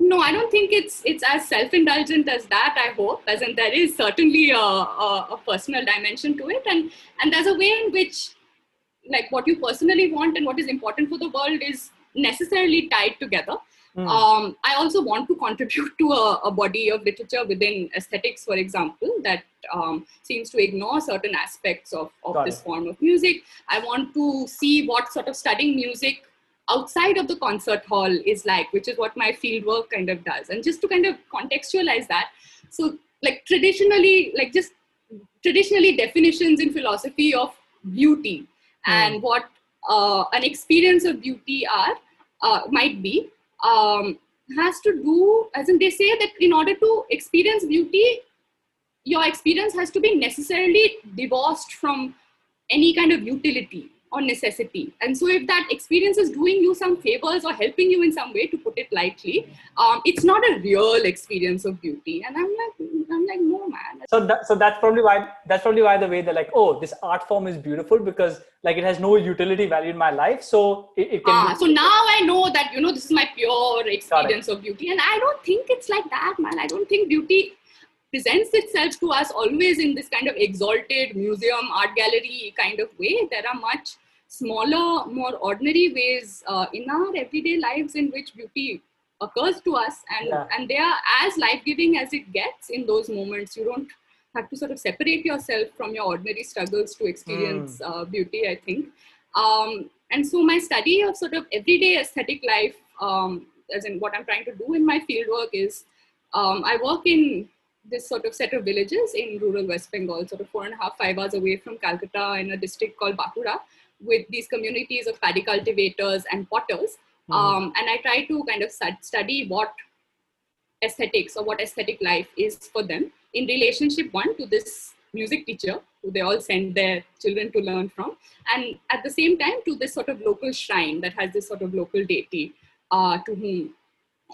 No, I don't think it's it's as self-indulgent as that. I hope, as in there is certainly a, a, a personal dimension to it, and and there's a way in which, like, what you personally want and what is important for the world is necessarily tied together. Mm. Um, I also want to contribute to a, a, body of literature within aesthetics, for example, that um, seems to ignore certain aspects of, of this it. form of music. I want to see what sort of studying music outside of the concert hall is like, which is what my fieldwork kind of does. And just to kind of contextualize that, so like traditionally, like just traditionally definitions in philosophy of beauty mm. and what uh, an experience of beauty are uh, might be um, has to do, as in they say that in order to experience beauty, your experience has to be necessarily divorced from any kind of utility or necessity. And so, if that experience is doing you some favors or helping you in some way, to put it lightly, um, it's not a real experience of beauty. And I'm like, I'm like, no, man. So, that, so that's probably why that's probably why the way they're like, oh, this art form is beautiful because like it has no utility value in my life. So it, it can. Ah, be- so now I know that you know this is my pure experience of beauty, and I don't think it's like that, man. I don't think beauty presents itself to us always in this kind of exalted museum art gallery kind of way. There are much smaller more ordinary ways uh, in our everyday lives in which beauty occurs to us and Yeah. and they are as life-giving as it gets in those moments. You don't have to sort of separate yourself from your ordinary struggles to experience uh, beauty i think. Um, and so my study of sort of everyday aesthetic life um, as in what i'm trying to do in my fieldwork is um, i work in this sort of set of villages in rural west bengal sort of four and a half five hours away from calcutta in a district called bankura with these communities of paddy cultivators and potters Mhm. um, and i try to kind of study what aesthetics or what aesthetic life is for them in relationship one to this music teacher who they all send their children to learn from and at the same time to this sort of local shrine that has this sort of local deity uh, to whom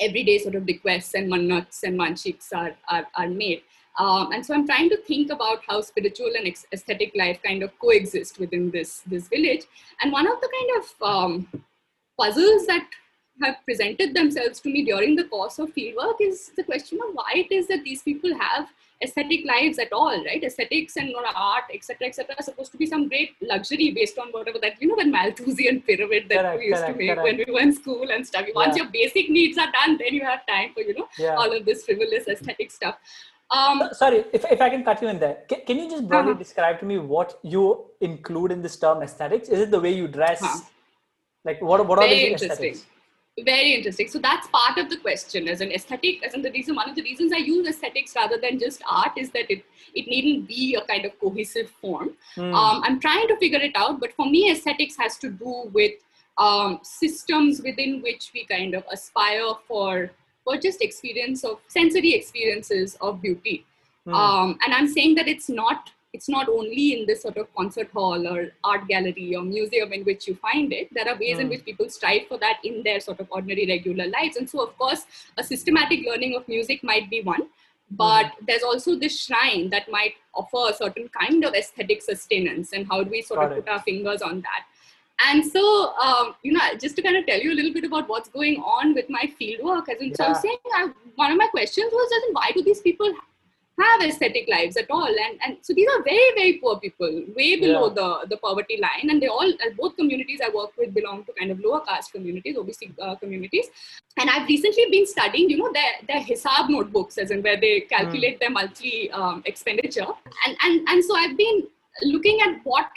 everyday sort of requests and mannats and manchiks are, are, are made. Um, and so i'm trying to think about how spiritual and aesthetic life kind of coexist within this this village. And one of the kind of um, puzzles that have presented themselves to me during the course of fieldwork is the question of why it is that these people have aesthetic lives at all, right? Aesthetics and not art, etc., etc., are supposed to be some great luxury based on whatever that you know, the Malthusian pyramid that Correct, we used correct, to make correct. when we were in school and stuff. Once Yeah. your basic needs are done, then you have time for you know Yeah. all of this frivolous aesthetic stuff. Um, So- Sorry, if, if I can cut you in there, can, can you just broadly Uh-huh. describe to me what you include in this term aesthetics? Is it the way you dress? Huh. Like what what are the aesthetics? Very interesting so that's part of the question as an aesthetic as in the reason one of the reasons i use aesthetics rather than just art is that it it needn't be a kind of cohesive form Hmm. um, i'm trying to figure it out but for me aesthetics has to do with um, systems within which we kind of aspire for for just experience of sensory experiences of beauty Hmm. um, and i'm saying that it's not it's not only in this sort of concert hall or art gallery or museum in which you find it there are ways in Mm. which people strive for that in their sort of ordinary regular lives and so of course a systematic learning of music might be one but there's also this shrine that might offer a certain kind of aesthetic sustenance and how do we sort Got of it. put our fingers on that and so um, you know just to kind of tell you a little bit about what's going on with my fieldwork as in so i was Yeah. saying I, one of my questions was as in why do these people have aesthetic lives at all. And and so these are very very poor people way below Yeah. the the poverty line. And they all uh, both communities i work with belong to kind of lower caste communities obc uh, communities. And i've recently been studying you know their their hisab notebooks as in where they calculate their monthly um, expenditure. And and and so i've been looking at what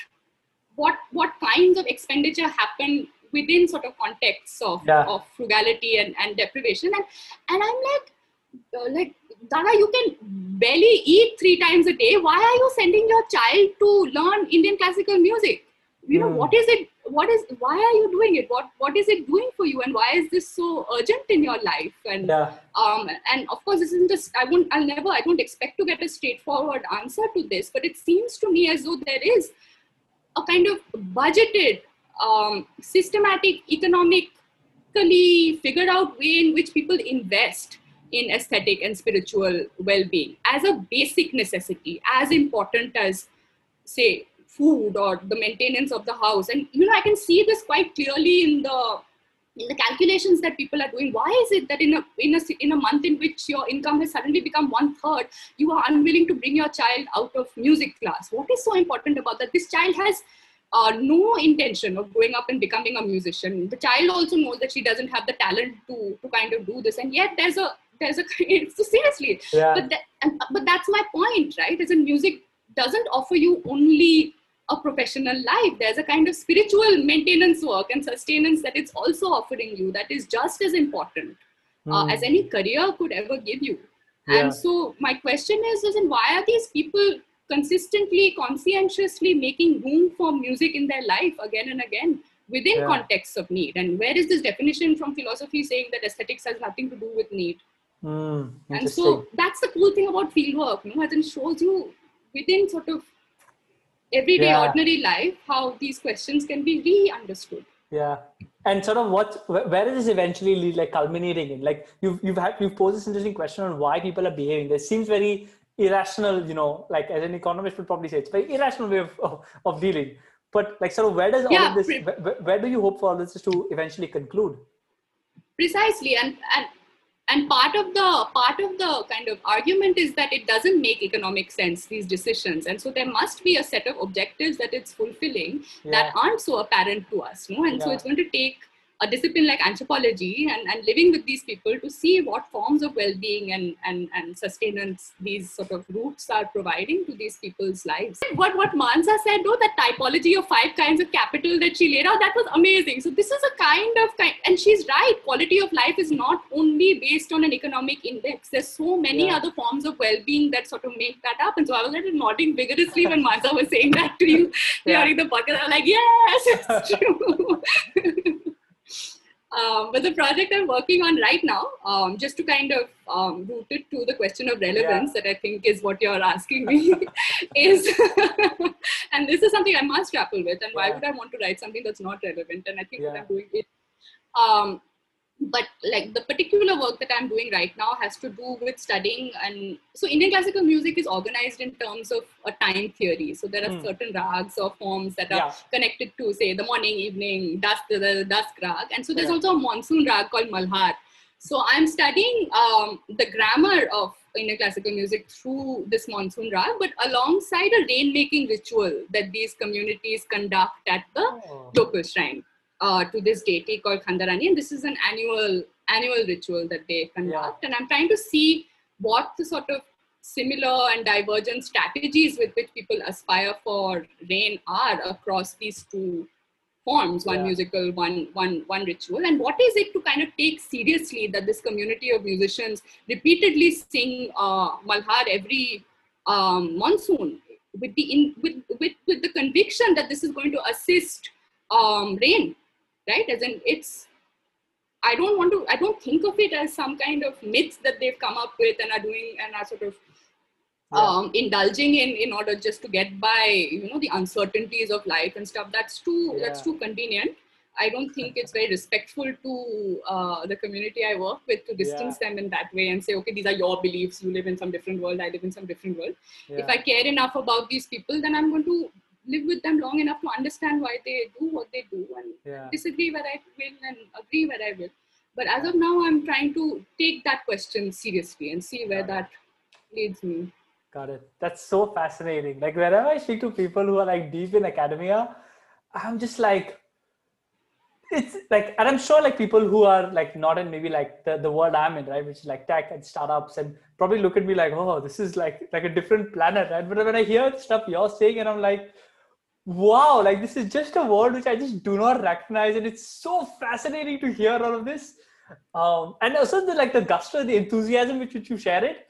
what what kinds of expenditure happen within sort of contexts of, Yeah. of frugality and, and deprivation. And and i'm like uh, like Dana, you can barely eat three times a day. Why are you sending your child to learn Indian classical music? You know Hmm. what is it? What is? Why are you doing it? What What is it doing for you? And why is this so urgent in your life? And Yeah. um, and of course, this isn't just. I won't. I'll never. I don't expect to get a straightforward answer to this. But it seems to me as though there is a kind of budgeted, um, systematic, economically figured out way in which people invest in aesthetic and spiritual well-being as a basic necessity, as important as, say, food or the maintenance of the house. And you know, I can see this quite clearly in the in the calculations that people are doing. Why is it that in a in a in a month in which your income has suddenly become one third, you are unwilling to bring your child out of music class? What is so important about that? This child has uh, no intention of growing up and becoming a musician. The child also knows that she doesn't have the talent to to kind of do this, and yet there's a there's a [laughs] so seriously. Yeah. But that, and, but that's my point, right? Is in music doesn't offer you only a professional life. There's a kind of spiritual maintenance work and sustenance that it's also offering you that is just as important uh, Hmm. as any career could ever give you. Yeah. And so my question is, is why are these people consistently, conscientiously making room for music in their life again and again within Yeah. contexts of need? And where is this definition from philosophy saying that aesthetics has nothing to do with need? Hmm. And so that's the cool thing about fieldwork, you know, as it shows you within sort of everyday Yeah. ordinary life how these questions can be re-understood. Yeah, and sort of what wh- where is this eventually lead, like culminating in? Like you've you've had you've posed this interesting question on why people are behaving. This seems very irrational, you know. Like as an economist would probably say, it's a very irrational way of of, of dealing. But like, sort of, where does all Yeah, of this? where- where do you hope for all this to eventually conclude? precisely and and and part of the part of the kind of argument is that it doesn't make economic sense these decisions. And so there must be a set of objectives that it's fulfilling that aren't so apparent to us no? And so it's going to take a discipline like anthropology and, and living with these people to see what forms of well-being and, and, and sustenance these sort of roots are providing to these people's lives. What what Mansa said, though, that typology of five kinds of capital that she laid out, that was amazing. So this is a kind of kind and she's right, quality of life is not only based on an economic index. There's so many Yeah. other forms of well-being that sort of make that up. And so I was like nodding vigorously when Mansa was saying that to you [laughs] Yeah. during the podcast. I was like, yes, it's [laughs] true. [laughs] Um, but the project I'm working on right now, um, just to kind of um, root it to the question of relevance that I think is what you're asking me, [laughs] is, [laughs] and this is something I must grapple with. And why would I want to write something that's not relevant? And I think what I'm doing it. But like the particular work that i'm doing right now has to do with studying and so indian classical music is organized in terms of a time theory so there are Hmm. certain rags or forms that are Yeah. connected to say the morning evening dusk the, the dusk rag and so there's Yeah. also a monsoon rag called malhar so i'm studying um, the grammar of indian classical music through this monsoon rag but alongside a rain making ritual that these communities conduct at the Oh. local shrine uh, to this deity called Khandarani, and this is an annual annual ritual that they conduct. And I'm trying to see what the sort of similar and divergent strategies with which people aspire for rain are across these two forms one Yeah. musical one one one ritual and what is it to kind of take seriously that this community of musicians repeatedly sing uh, malhar every um, monsoon with the in, with, with with the conviction that this is going to assist um, rain right? As in it's i don't want to i don't think of it as some kind of myths that they've come up with and are doing and are sort of Yeah. um, indulging in in order just to get by you know the uncertainties of life and stuff. That's too that's too convenient. I don't think it's very respectful to uh, the community i work with to distance them in that way and say okay these are your beliefs. You live in some different world. I live in some different world. Yeah. if i care enough about these people then i'm going to live with them long enough to understand why they do what they do and yeah. disagree where I will and agree where I will. But as of now, I'm trying to take that question seriously and see where Got that leads me. Got it. That's so fascinating. Like whenever I speak to people who are like deep in academia, I'm just like, it's like, and I'm sure like people who are like not in maybe like the, the world I'm in, right, which is like tech and startups, and probably look at me like, oh, this is like like a different planet, right? But when I hear stuff you're saying, and I'm like, wow, like this is just a word which I just do not recognize, and it's so fascinating to hear all of this. Um, and also the like the gusto, the enthusiasm with which you share it.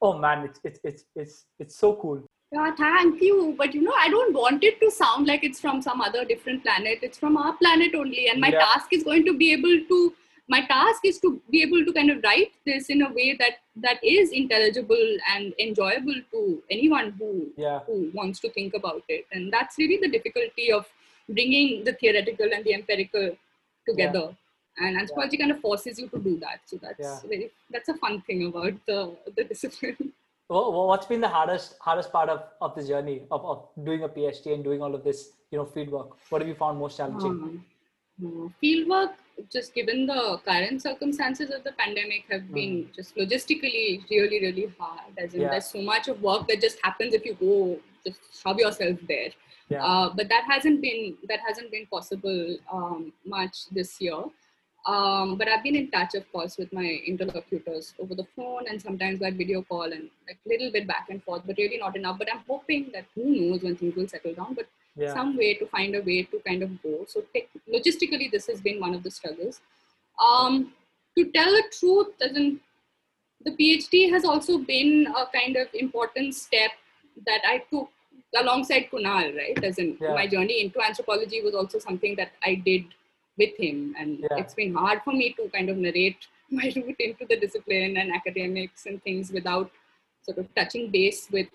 Oh man, it's it's it's it's it's so cool. Yeah, thank you. But you know, I don't want it to sound like it's from some other different planet. It's from our planet only. And my Yeah. task is going to be able to my task is to be able to kind of write this in a way that that is intelligible and enjoyable to anyone who Yeah, who wants to think about it. And that's really the difficulty of bringing the theoretical and the empirical together. And anthropology kind of forces you to do that. So that's Yeah. very that's a fun thing about the, the discipline. [laughs] Wha- wha- what's been the hardest hardest part of, of the journey of, of doing a PhD and doing all of this, you know, field work? What have you found most challenging? Um, uh, fieldwork, just given the current circumstances of the pandemic, have been just logistically really, really hard. As in, Yeah. there's so much of work that just happens if you go just shove yourself there. Yeah. Uh, but that hasn't been that hasn't been possible um, much this year. Um, but I've been in touch, of course, with my interlocutors over the phone and sometimes by video call and like little bit back and forth, but really not enough. But I'm hoping that who knows when things will settle down. But yeah. some way to find a way to kind of go. So tech, logistically, this has been one of the struggles. Um, to tell the truth, as in, the PhD has also been a kind of important step that I took alongside Kunal, right? As in, Yeah. my journey into anthropology was also something that I did with him, and Yeah. it's been hard for me to kind of narrate [laughs] my route into the discipline and academics and things without sort of touching base with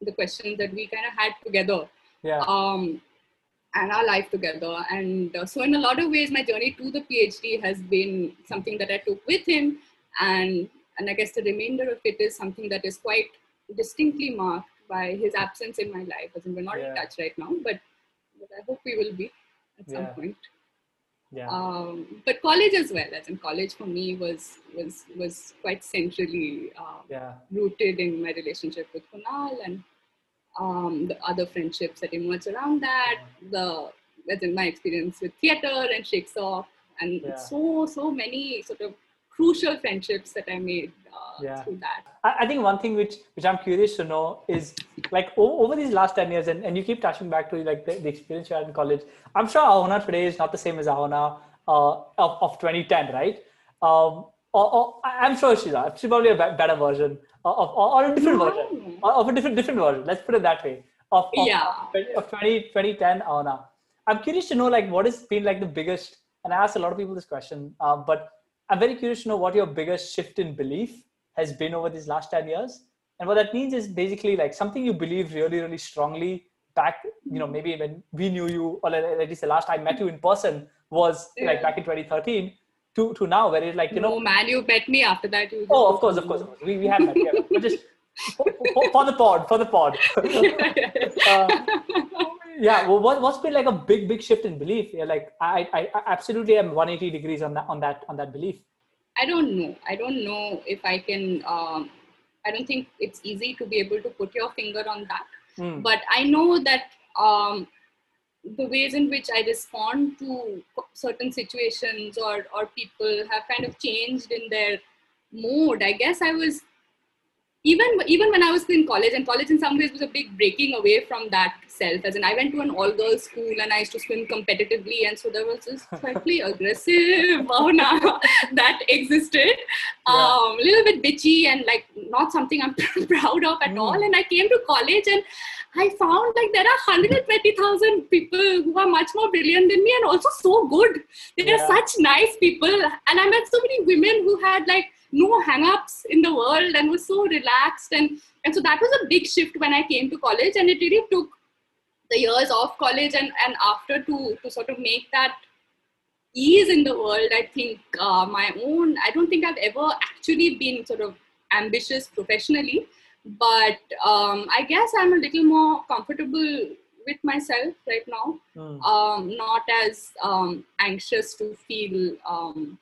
the questions that we kind of had together yeah. um, and our life together. And uh, so, in a lot of ways, my journey to the PhD has been something that I took with him, and and I guess the remainder of it is something that is quite distinctly marked by his absence in my life. As in, we're not in touch right now, but, but I hope we will be at some Yeah. point. yeah. Um, but college as well, as in college for me was was was quite centrally uh, yeah. rooted in my relationship with Kunal and um, the other friendships that emerge around that, the as in my experience with theater and Shakespeare and Yeah. so so many sort of crucial friendships that I made uh, Yeah. through that. I, I think one thing which which I'm curious to know is like o- over these last 10 years and, and you keep touching back to like the, the experience you had in college i'm sure ahona today is not the same as ahona uh, of, of 2010 right um, or, or i'm sure she's, she's probably a better version of, or a different No. version. Of a different different version. Let's put it that way. Of, of, Yeah. of 20, 2010 ahona i'm curious to know like what has been like the biggest and i asked a lot of people this question um, but i'm very curious to know what your biggest shift in belief has been over these last 10 years. And what that means is basically like something you believe really really strongly back you know maybe when we knew you or at least the last time i met you in person was like back in 2013 to to now where it's like you know no man, you met me after that. You oh of course of course, of course. we, we have met yeah, but just for, for, for the pod for the pod [laughs] uh, yeah well what, what's been like a big big shift in belief yeah like I, I i absolutely am 180 degrees on that on that on that belief I don't know. I don't know if I can. Um, I don't think it's easy to be able to put your finger on that. Hmm. But I know that um, the ways in which I respond to certain situations or or people have kind of changed in their mode. I guess I was even even when I was in college, and college in some ways was a big breaking away from that self. As in, I went to an all girls school and I used to swim competitively, and so there was this [laughs] slightly aggressive oh Bhavana [laughs] that existed, Yeah. um, a little bit bitchy and like not something I'm [laughs] proud of at Mm. all. And I came to college and I found like there are 120,000 people who are much more brilliant than me and also so good. They Yeah. are such nice people. And I met so many women who had like no hang-ups in the world and were so relaxed. And, and so that was a big shift when I came to college. And it really took the years of college and, and after to, to sort of make that ease in the world. I think uh, my own, I don't think I've ever actually been sort of ambitious professionally but um, I guess I'm a little more comfortable with myself right now. Hmm. Um, not as um, anxious to feel um,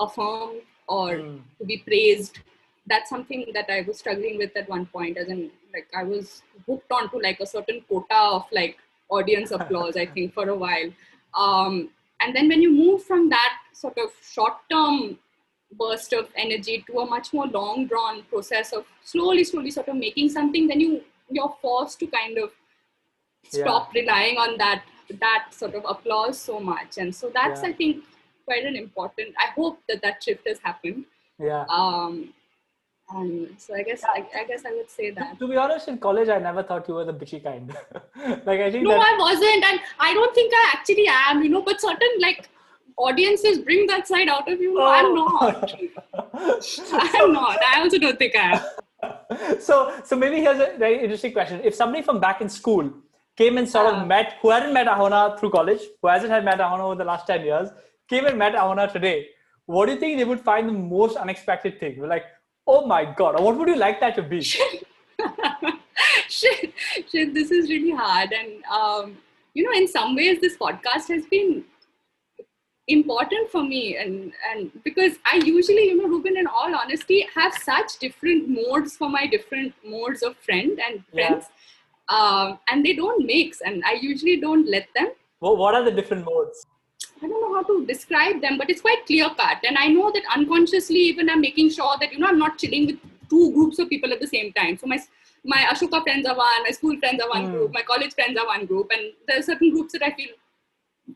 affirmed or Hmm. to be praised. That's something that I was struggling with at one point. As in, like I was hooked onto like a certain quota of like audience [laughs] applause. I think for a while, um, and then when you move from that sort of short-term burst of energy to a much more long drawn process of slowly slowly sort of making something then you you're forced to kind of Yeah. stop relying on that that sort of applause so much. And so that's Yeah. i think quite an important i hope that that shift has happened. Yeah. Um and so i guess I, I guess i would say that. to be honest in college i never thought you were the bitchy kind. [laughs] Like i think no that i wasn't and i don't think i actually am you know but certain like audiences bring that side out of you? No, i'm not. [laughs] I'm not. I also don't think i am. [laughs] So so maybe here's a very interesting question. If somebody from back in school came and sort Ah. of met who hadn't met ahona through college who hasn't had met ahona over the last 10 years came and met ahona today what do you think they would find the most unexpected thing? We're like oh my god or what would you like that to be? [laughs] Shit, shit, this is really hard. And, um, you know, in some ways, this podcast has been important for me. And, and because I usually, you know, Reuben, in all honesty, have such different modes for my different modes of friend and Yeah. friends. Um, and they don't mix. And I usually don't let them. what, what are the different modes I don't know how to describe them, but it's quite clear cut. And I know that unconsciously, even I'm making sure that you know I'm not chilling with two groups of people at the same time. So my my Ashoka friends are one, my school friends are one Hmm. group, my college friends are one group, and there are certain groups that I feel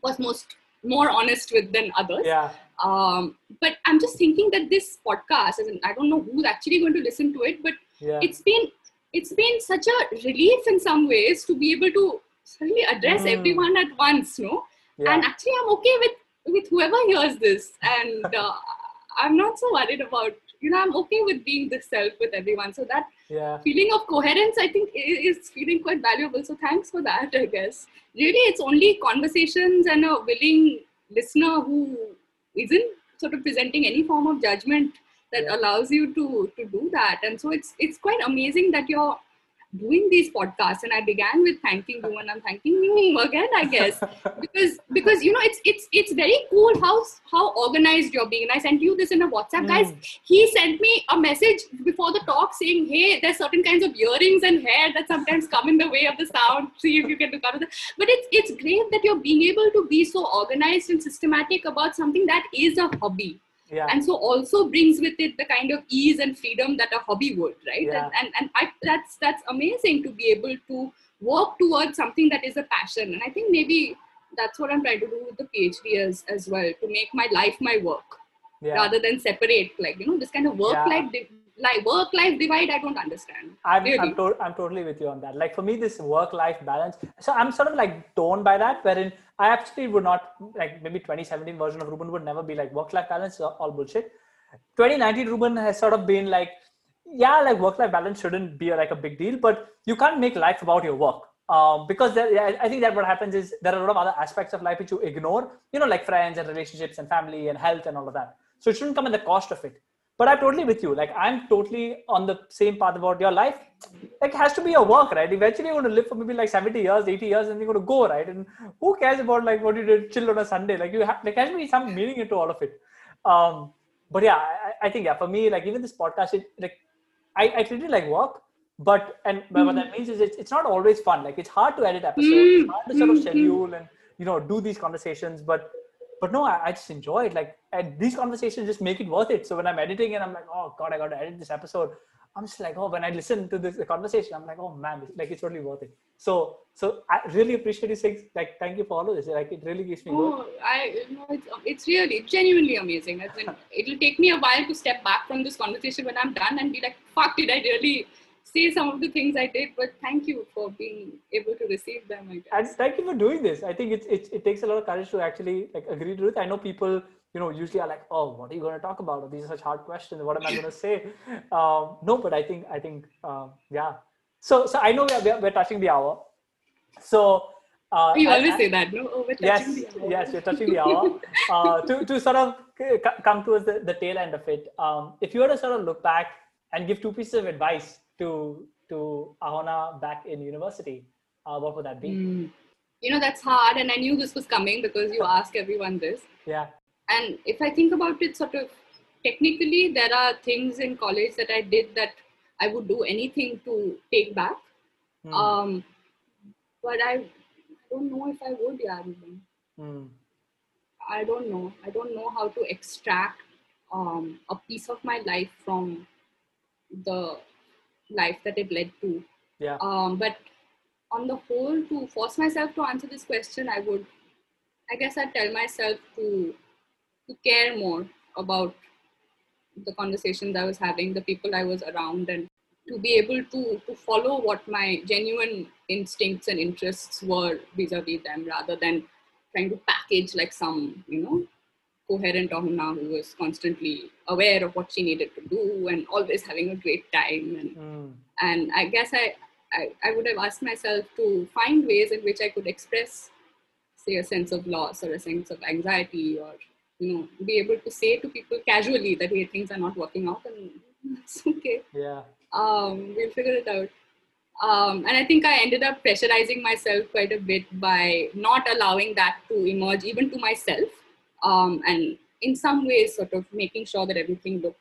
was most more honest with than others. yeah Um, but I'm just thinking that this podcast, as in, I don't know who's actually going to listen to it, but yeah it's been it's been such a relief in some ways to be able to suddenly address Hmm. everyone at once, no? yeah and actually i'm okay with with whoever hears this and uh, i'm not so worried about you know i'm okay with being this self with everyone so that yeah. Feeling of coherence i think is feeling quite valuable. So thanks for that i guess. Really it's only conversations and a willing listener who isn't sort of presenting any form of judgment that Yeah. allows you to to do that. And so it's it's quite amazing that you're doing these podcasts and i began with thanking you and i'm thanking you again i guess. [laughs] Because because you know it's it's it's very cool how how organized you're being. And i sent you this in a whatsapp mm. guys. He sent me a message before the talk saying hey there's certain kinds of earrings and hair that sometimes come in the way of the sound. See if you can look recover that. But it's it's great that you're being able to be so organized and systematic about something that is a hobby yeah. and so also brings with it the kind of ease and freedom that a hobby would right yeah. and and, and I, that's that's amazing to be able to work towards something that is a passion and i think maybe that's what i'm trying to do with the phd as as well to make my life my work yeah. rather than separate like you know this kind of work life like work life divide i don't understand. I'm, really. I'm, to- I'm totally with you on that. Like for me this work life balance so i'm sort of like torn by that wherein i actually would not like maybe 2017 version of reuben would never be like work life balance all bullshit. 2019 reuben has sort of been like yeah like work life balance shouldn't be like a big deal but you can't make life about your work. Um, because there, I think that what happens is there are a lot of other aspects of life which you ignore, you know, like friends and relationships and family and health and all of that. So it shouldn't come at the cost of it but i'm totally with you. Like i'm totally on the same path about your life. Like it has to be a work right? Eventually you're going to live for maybe like 70 years 80 years and you're going to go right? And who cares about like what you did chill on a sunday? Like you have like has to be some meaning into all of it. Um but yeah I, I think yeah for me like even this podcast it like i i treat it like work but and mm-hmm. what that means is it's, it's not always fun. Like it's hard to edit episodes. It's hard to sort of mm-hmm. schedule and you know do these conversations but but no, I, I, just enjoy it. Like, and these conversations just make it worth it. So when I'm editing and I'm like, oh god, I got to edit this episode. I'm just like, oh, when I listen to this conversation, I'm like, oh man, like it's totally worth it. So, so I really appreciate you saying, like, thank you for all of this. Like, it really gives me. Oh, I, you know, it's, it's really genuinely amazing. [laughs] It'll take me a while to step back from this conversation when I'm done and be like, fuck, did I really say some of the things I did, but thank you for being able to receive them. And thank you for doing this. I think it's, it's, it takes a lot of courage to actually like agree to it. I know people, you know, usually are like, oh, what are you going to talk about? These are such hard questions. What am I going to say? [laughs] Um, no, but I think, I think, um, yeah. So, so I know we are, we're, touching the hour. So, uh, you always I, say that, no? Oh, yes, yes, you're touching the hour. [laughs] uh, to, to sort of come towards the, the tail end of it, um, if you were to sort of look back and give two pieces of advice to to Ahona back in university, uh, what would that be? Mm. You know, that's hard, and I knew this was coming because you ask everyone this. Yeah. And if I think about it, sort of technically, there are things in college that I did that I would do anything to take back. Mm. Um, but I don't know if I would, yeah. Mm. I don't know. I don't know how to extract um, a piece of my life from the life that it led to. Yeah. Um, but on the whole, to force myself to answer this question, I would, I guess, I'd tell myself to to care more about the conversations I was having, the people I was around, and to be able to to follow what my genuine instincts and interests were vis-a-vis them, rather than trying to package like some, you know, coherent Ahona who was constantly aware of what she needed to do and always having a great time. And, mm. and I guess I, I, I, would have asked myself to find ways in which I could express, say, a sense of loss or a sense of anxiety or, you know, be able to say to people casually that, hey, things are not working out and [laughs] it's okay. Yeah. Um, we'll figure it out. Um, and I think I ended up pressurizing myself quite a bit by not allowing that to emerge even to myself um, and in some ways sort of making sure that everything looked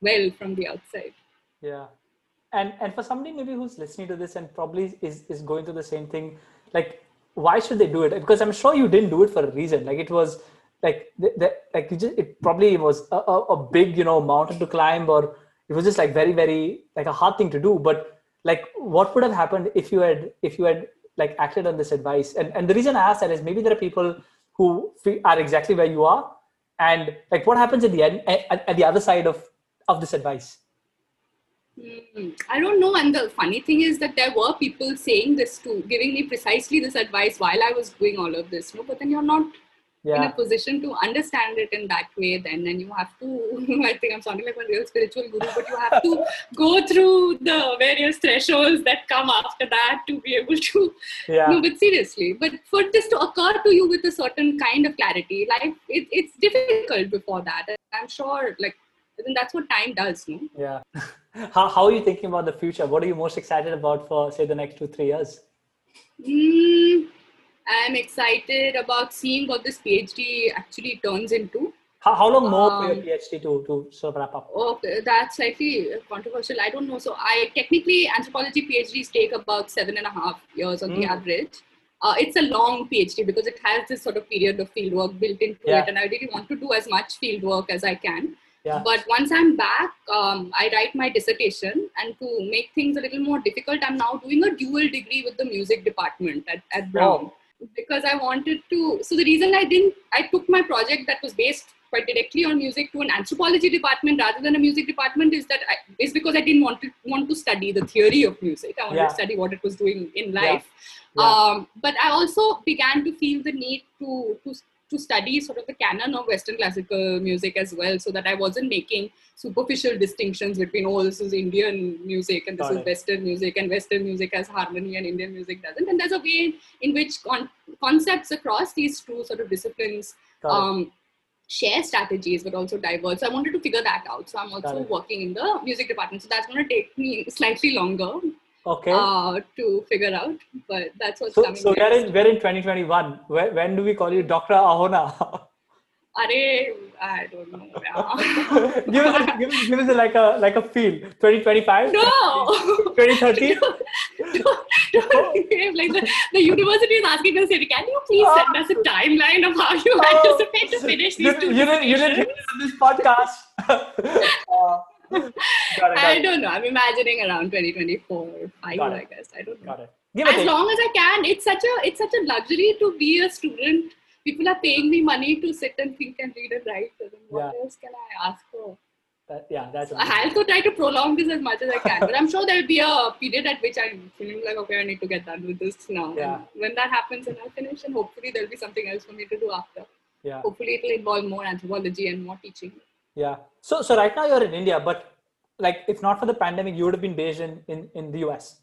well from the outside. Yeah. And and for somebody maybe who's listening to this and probably is is going through the same thing like why should they do it? Because i'm sure you didn't do it for a reason. Like it was like the, the, like you just it probably was a, a, a big you know mountain to climb or it was just like very very like a hard thing to do. But like what would have happened if you had if you had like acted on this advice? And and the reason i ask that is maybe there are people who are exactly where you are. And like what happens at the end at, at the other side of of this advice? Mm, i don't know. And the funny thing is that there were people saying this to giving me precisely this advice while i was doing all of this. No but then you're not yeah. in a position to understand it in that way then and you have to [laughs] i think i'm sounding like a real spiritual guru but you have to [laughs] go through the various thresholds that come after that to be able to yeah. no but seriously but for this to occur to you with a certain kind of clarity like it, it's difficult before that i'm sure like I think that's what time does, no? Yeah. [laughs] how, how are you thinking about the future? What are you most excited about for, say, the next two, three years? Mm, I'm excited about seeing what this PhD actually turns into. How, how long more um, for your PhD to, to sort of wrap up? Okay, that's slightly controversial. I don't know. So I technically anthropology PhDs take about seven and a half years on mm. the average. Uh, it's a long PhD because it has this sort of period of fieldwork built into yeah. it, and I really want to do as much fieldwork as I can. Yeah. But once I'm back, um, I write my dissertation, and to make things a little more difficult, I'm now doing a dual degree with the music department at, at Brown. Oh. Because I wanted to. So the reason I didn't, I took my project that was based quite directly on music to an anthropology department rather than a music department is that I, is because I didn't want to want to study the theory of music. I wanted yeah. to study what it was doing in life. Yeah. Yeah. Um, but I also began to feel the need to to to study sort of the canon of Western classical music as well, so that I wasn't making superficial distinctions between oh this is Indian music and this Got is it. Western music and Western music has harmony and Indian music doesn't. And there's a way in which con- concepts across these two sort of disciplines um, share strategies but also diverge. So I wanted to figure that out. So I'm also working in the music department. So that's going to take me slightly longer. Okay. Uh, to figure out, but that's what's so, coming. So we're in we're in 2021. Where, when do we call you Dr. Ahona? [laughs] Are, I don't know. [laughs] give us, a, give us, give us a, like a like a feel. 2025. No. [laughs] 2030. like the, the university is asking us, can you please send us a timeline of how you oh, anticipate to finish these you, two you didn't, you didn't this podcast. uh, got it, got [laughs] I don't know. I'm imagining around 2024 5, I guess. I don't know. Got it. Give as long as I can. It's such a it's such a luxury to be a student people are paying me money to sit and think and read and write. So what yeah. else can I ask for? That, yeah, that's. So I also try to prolong this as much as I can, but I'm sure there'll be a period at which I'm feeling like, okay, I need to get done with this now. Yeah. And when that happens, and I'll finish, and hopefully there'll be something else for me to do after. Yeah. Hopefully it'll involve more anthropology and more teaching. Yeah. So, so right now you're in India, but like, if not for the pandemic, you would have been based in in, in the US.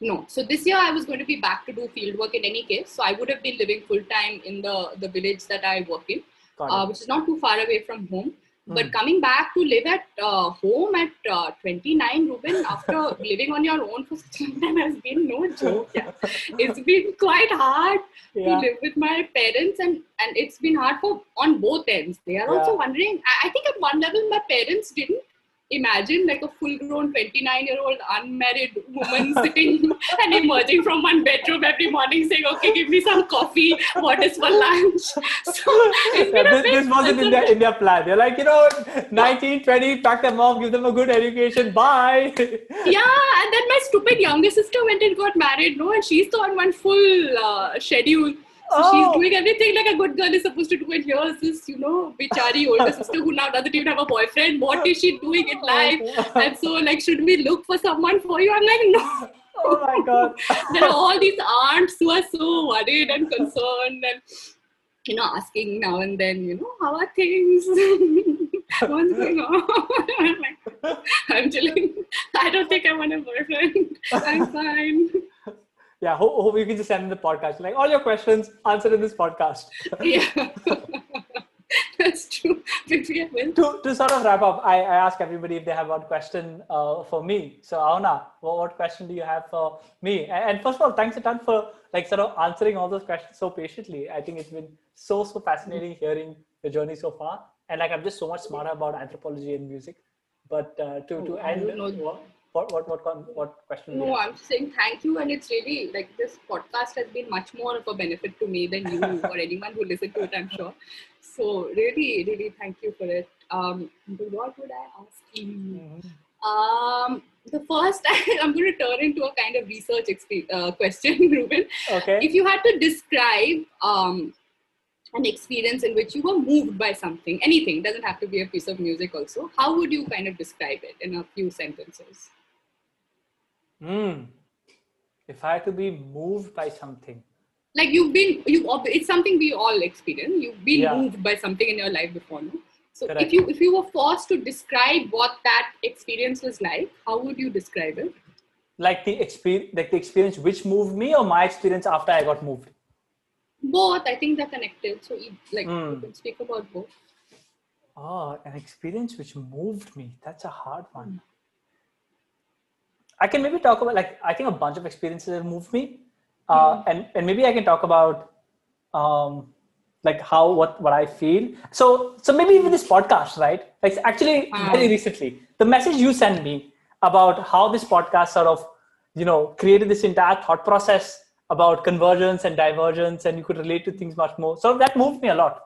No. So this year I was going to be back to do field work in any case. So I would have been living full time in the the village that I work in, uh, which is not too far away from home. Mm. But coming back to live at uh, home at uh, 29, Reuben, after [laughs] living on your own for such a long time has been no joke. Yeah. It's been quite hard yeah. to live with my parents, and and it's been hard for on both ends. They are yeah. also wondering. I, I think at one level my parents didn't imagine like a full grown 29 year old unmarried woman [laughs] sitting and emerging from one bedroom every morning saying, Okay, give me some coffee. What is for lunch? [laughs] So yeah, this, this, wasn't in their, in their plan. They're like, you know, 19, 20, pack them off, give them a good education. Bye. [laughs] yeah. And then my stupid younger sister went and got married, no, and she's on one full uh, schedule oh. she's doing everything like a good girl is supposed to do. And here's this, you know, bichari older sister who now doesn't even have a boyfriend. What is she doing in oh life? And so, like, should we look for someone for you? I'm like, no. Oh my God. [laughs] there are all these aunts who are so worried and concerned and, you know, asking now and then, you know, how are things? What's going on? I'm like, I'm chilling. I don't think I want a boyfriend. I'm fine yeah, hope, hope you can just send in the podcast. Like all your questions answered in this podcast. [laughs] yeah. [laughs] That's true. to, to sort of wrap up, I, I ask everybody if they have one question uh, for me. So, Ahona, what, what question do you have for me? And, and, first of all, thanks a ton for like sort of answering all those questions so patiently. I think it's been so so fascinating hearing the journey so far. And like I'm just so much smarter about anthropology and music. But uh, to to oh, end, what what what what question no i'm saying thank you and it's really like this podcast has been much more of a benefit to me than you or [laughs] anyone who listened to it i'm sure. So really really thank you for it. Um what would i ask you? Um the first [laughs] i'm going to turn into a kind of research exp- uh, question [laughs] reuben. Okay. If you had to describe um an experience in which you were moved by something anything doesn't have to be a piece of music also how would you kind of describe it in a few sentences Hmm. If I had to be moved by something. Like you've been, you it's something we all experience. You've been yeah. moved by something in your life before, no? So Correct. if you if you were forced to describe what that experience was like, how would you describe it? Like the experience, like the experience which moved me, or my experience after I got moved. Both, I think they're connected. So, like, mm. you can speak about both. Oh, an experience which moved me. That's a hard one. I can maybe talk about like I think a bunch of experiences have moved me, uh, mm. and and maybe I can talk about um, like how what what I feel. So so maybe even this podcast, right? Like actually mm. very recently, the message you sent me about how this podcast sort of you know created this entire thought process about convergence and divergence, and you could relate to things much more. So that moved me a lot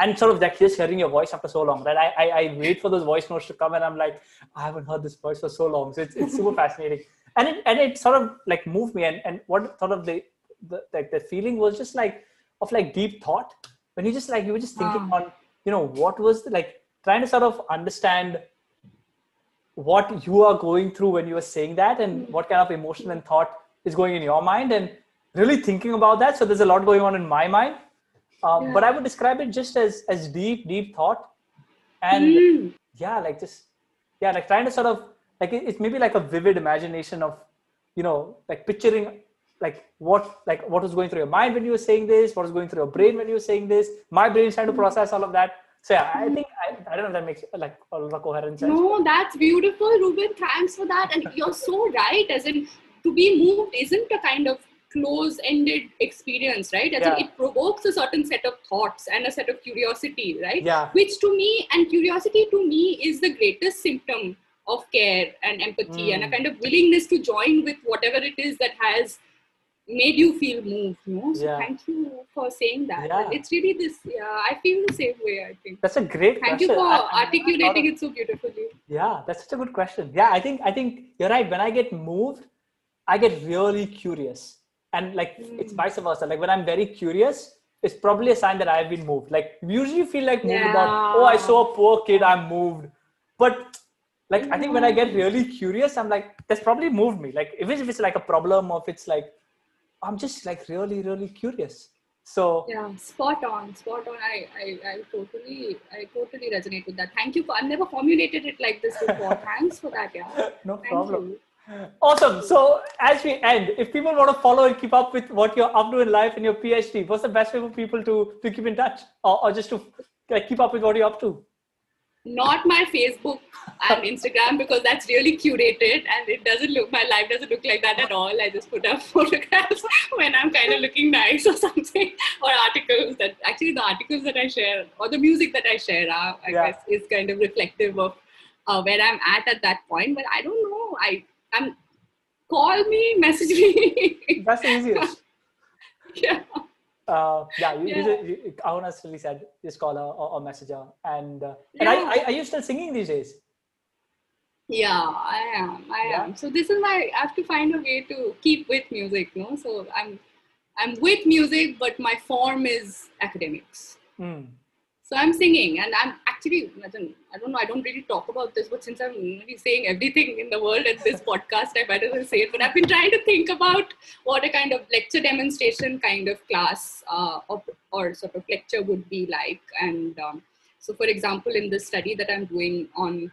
and sort of like just hearing your voice after so long, right? I, I, I wait for those voice notes to come, and I'm like, I haven't heard this voice for so long. So it's, it's super [laughs] fascinating, and it and it sort of like moved me, and and what sort of the, the like the feeling was just like of like deep thought. When you just like you were just thinking ah. on you know what was the, like trying to sort of understand what you are going through when you are saying that and mm. what kind of emotion and thought is going in your mind and really thinking about that. So there's a lot going on in my mind um, yeah. but i would describe it just as as deep deep thought. And mm. yeah like just yeah like trying to sort of like it, it's maybe like a vivid imagination of you know like picturing like what like what was going through your mind when you were saying this what was going through your brain when you were saying this. My brain is trying to mm. process all of that. So yeah i think i, I don't know if that makes like a lot of coherent sense no that's beautiful reuben thanks for that. And you're so right as in to be moved isn't a kind of close-ended experience, right? As yeah. it provokes a certain set of thoughts and a set of curiosity, right? Yeah. Which to me, and curiosity to me is the greatest symptom of care and empathy mm. and a hmm. kind of willingness to join with whatever it is that has made you feel moved. You know? So yeah. thank you for saying that. Yeah. It's really this. Yeah, I feel the same way. I think that's a great. Thank question. you for I, articulating it so beautifully. Yeah, that's such a good question. Yeah, I think I think you're right. When I get moved, I get really curious and like mm. it's vice versa. Like when i'm very curious it's probably a sign that i've been moved. Like usually you feel like moved yeah. about oh i saw a poor kid i'm moved. But like i think when i get really curious i'm like that's probably moved me. Like if it's, if it's like a problem or if it's like i'm just like really really curious. So yeah spot on spot on. I, I i totally i totally resonate with that. Thank you for i've never formulated it like this before. [laughs] Thanks for that yeah. No Thank problem. you. Awesome. So as we end, if people want to follow and keep up with what you're up to in life and your PhD, what's the best way for people to, to keep in touch or, or just to like, keep up with what you're up to? Not my Facebook and [laughs] Instagram because that's really curated and it doesn't look, my life doesn't look like that at all. I just put up [laughs] photographs when I'm kind of looking nice or [laughs] something or articles that actually the articles that I share or the music that I share, are I yeah. guess is kind of reflective of uh, where I'm at at that point. But I don't know. I and call me, message me. [laughs] That's the easiest. [laughs] yeah. Uh, yeah, you, yeah. You, you, really said just call her or, or message her. And, uh, and yeah. I, I, are you still singing these days? Yeah, I am. I yeah. am. So this is my. I have to find a way to keep with music. No, so I'm, I'm with music, but my form is academics. Mm. So I'm singing, and I'm actually, I don't, know, I don't really talk about this, but since I'm really saying everything in the world at this podcast, I might as well say it. But I've been trying to think about what a kind of lecture demonstration kind of class uh, or, or, sort of lecture would be like. And um, so, for example, in this study that I'm doing on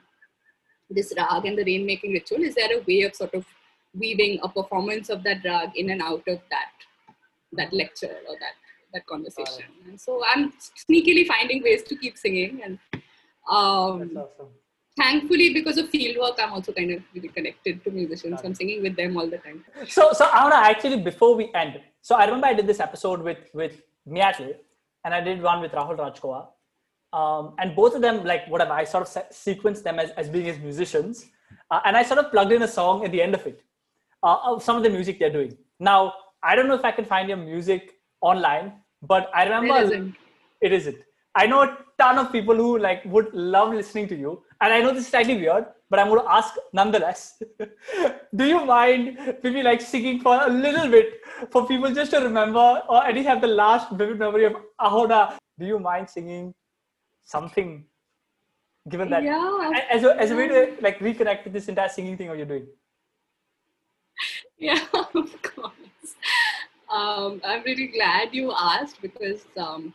this rag and the rainmaking ritual, is there a way of sort of weaving a performance of that rag in and out of that that lecture or that that conversation. And so I'm sneakily finding ways to keep singing. And um, awesome. thankfully, because of fieldwork, I'm also kind of really connected to musicians. So I'm singing with them all the time. So, so Ahona, actually, before we end, so I remember I did this episode with with Meatl, and I did one with Rahul Rajkhowa. Um, and both of them, like whatever, I sort of sequenced them as, as being as musicians. Uh, and I sort of plugged in a song at the end of it, uh, of some of the music they're doing. Now, I don't know if I can find your music online, but I remember it isn't. It isn't. I know a ton of people who like would love listening to you, and I know this is slightly weird, but I'm going to ask nonetheless. [laughs] Do you mind maybe like singing for a little bit for people just to remember, or at least have the last vivid memory of Ahona? Do you mind singing something? Given that, yeah, as a, as a way to like reconnect with this entire singing thing, what you're doing. [laughs] Yeah, of course um, I'm really glad you asked because um,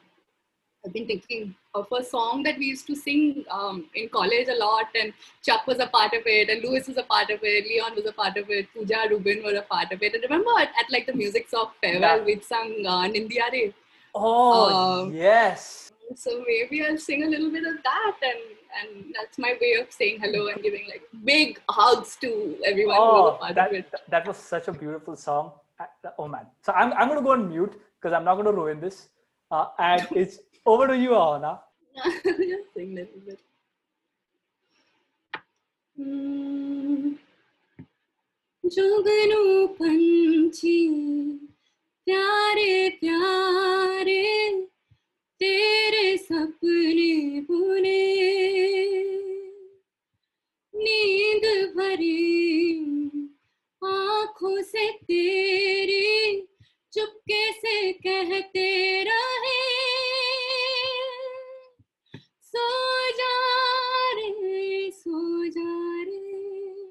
I've been thinking of a song that we used to sing um, in college a lot, and Chuck was a part of it, and Lewis was a part of it, Leon was a part of it, Pooja, Reuben were a part of it. And remember at, at like the Music Soc Farewell, yeah. we sung uh, Nindiare. Oh, um, yes. So maybe I'll sing a little bit of that, and and that's my way of saying hello and giving like big hugs to everyone who was a Oh, part that, of it. that was such a beautiful song. Uh, oh man. So I'm, I'm going to go on mute because I'm not going to ruin this. Uh, and [laughs] it's over to you, Ahona. [laughs] Hmm. जोगनो प्यारे प्यारे तेरे सपने बुने नींद भरी आँखों से तेरी चुपके से कहते रहे। सो जा रे, सो जा रे।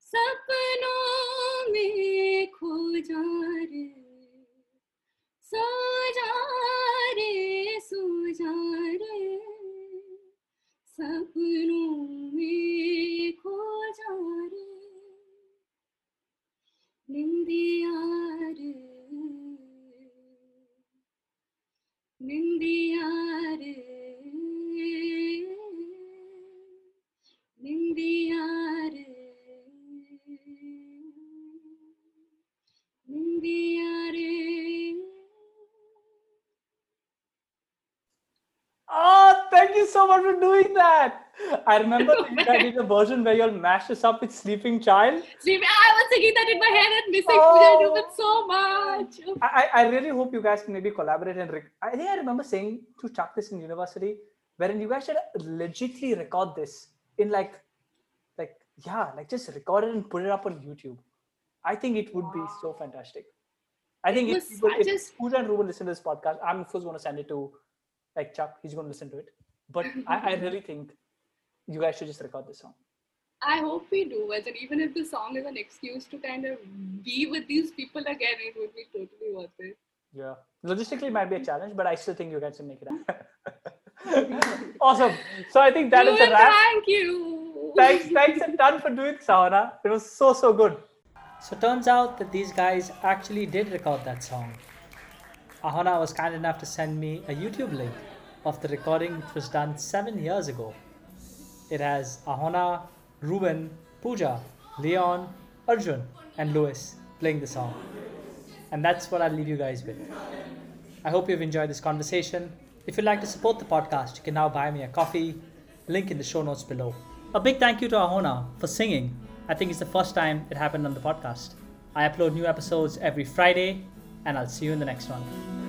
सपनों में खो जा रे। सो जा रे, सो जा रे। सपनों में खो जा रे। நிந்தியாறு நிந்தியாறு நிந்தியாறு நிந்தியாறு Oh, ah, thank you so much for doing that. I remember you guys did a version where you'll mash this up with Sleeping Child. See, I was singing that in my head and missing Oh. Newman so much. I, I really hope you guys can maybe collaborate and rec- I think I remember saying to Chuck this in university, wherein you guys should legitly record this in like, like yeah, like just record it and put it up on YouTube. I think it would be so fantastic. I think It if, people, if just- Pooja and Reuben listen to this podcast, I'm of course going to send it to like Chuck. He's going to listen to it. But [laughs] I, I really think you guys should just record this song. I hope we do. As in, even if the song is an excuse to kind of be with these people again, it would be totally worth it. Yeah. Logistically, it might be a challenge, but I still think you guys can make it happen. [laughs] awesome. So I think that is a Reuben, wrap. Thank you. Thanks, thanks a ton for doing Sahana. It was so so good. So turns out that these guys actually did record that song. Ahona was kind enough to send me a YouTube link of the recording which was done seven years ago. It has Ahona, Reuben, Pooja, Leon, Arjun, and Louis playing the song. And that's what I'll leave you guys with. I hope you've enjoyed this conversation. If you'd like to support the podcast, you can now buy me a coffee. Link in the show notes below. A big thank you to Ahona for singing. I think it's the first time it happened on the podcast. I upload new episodes every Friday, and I'll see you in the next one.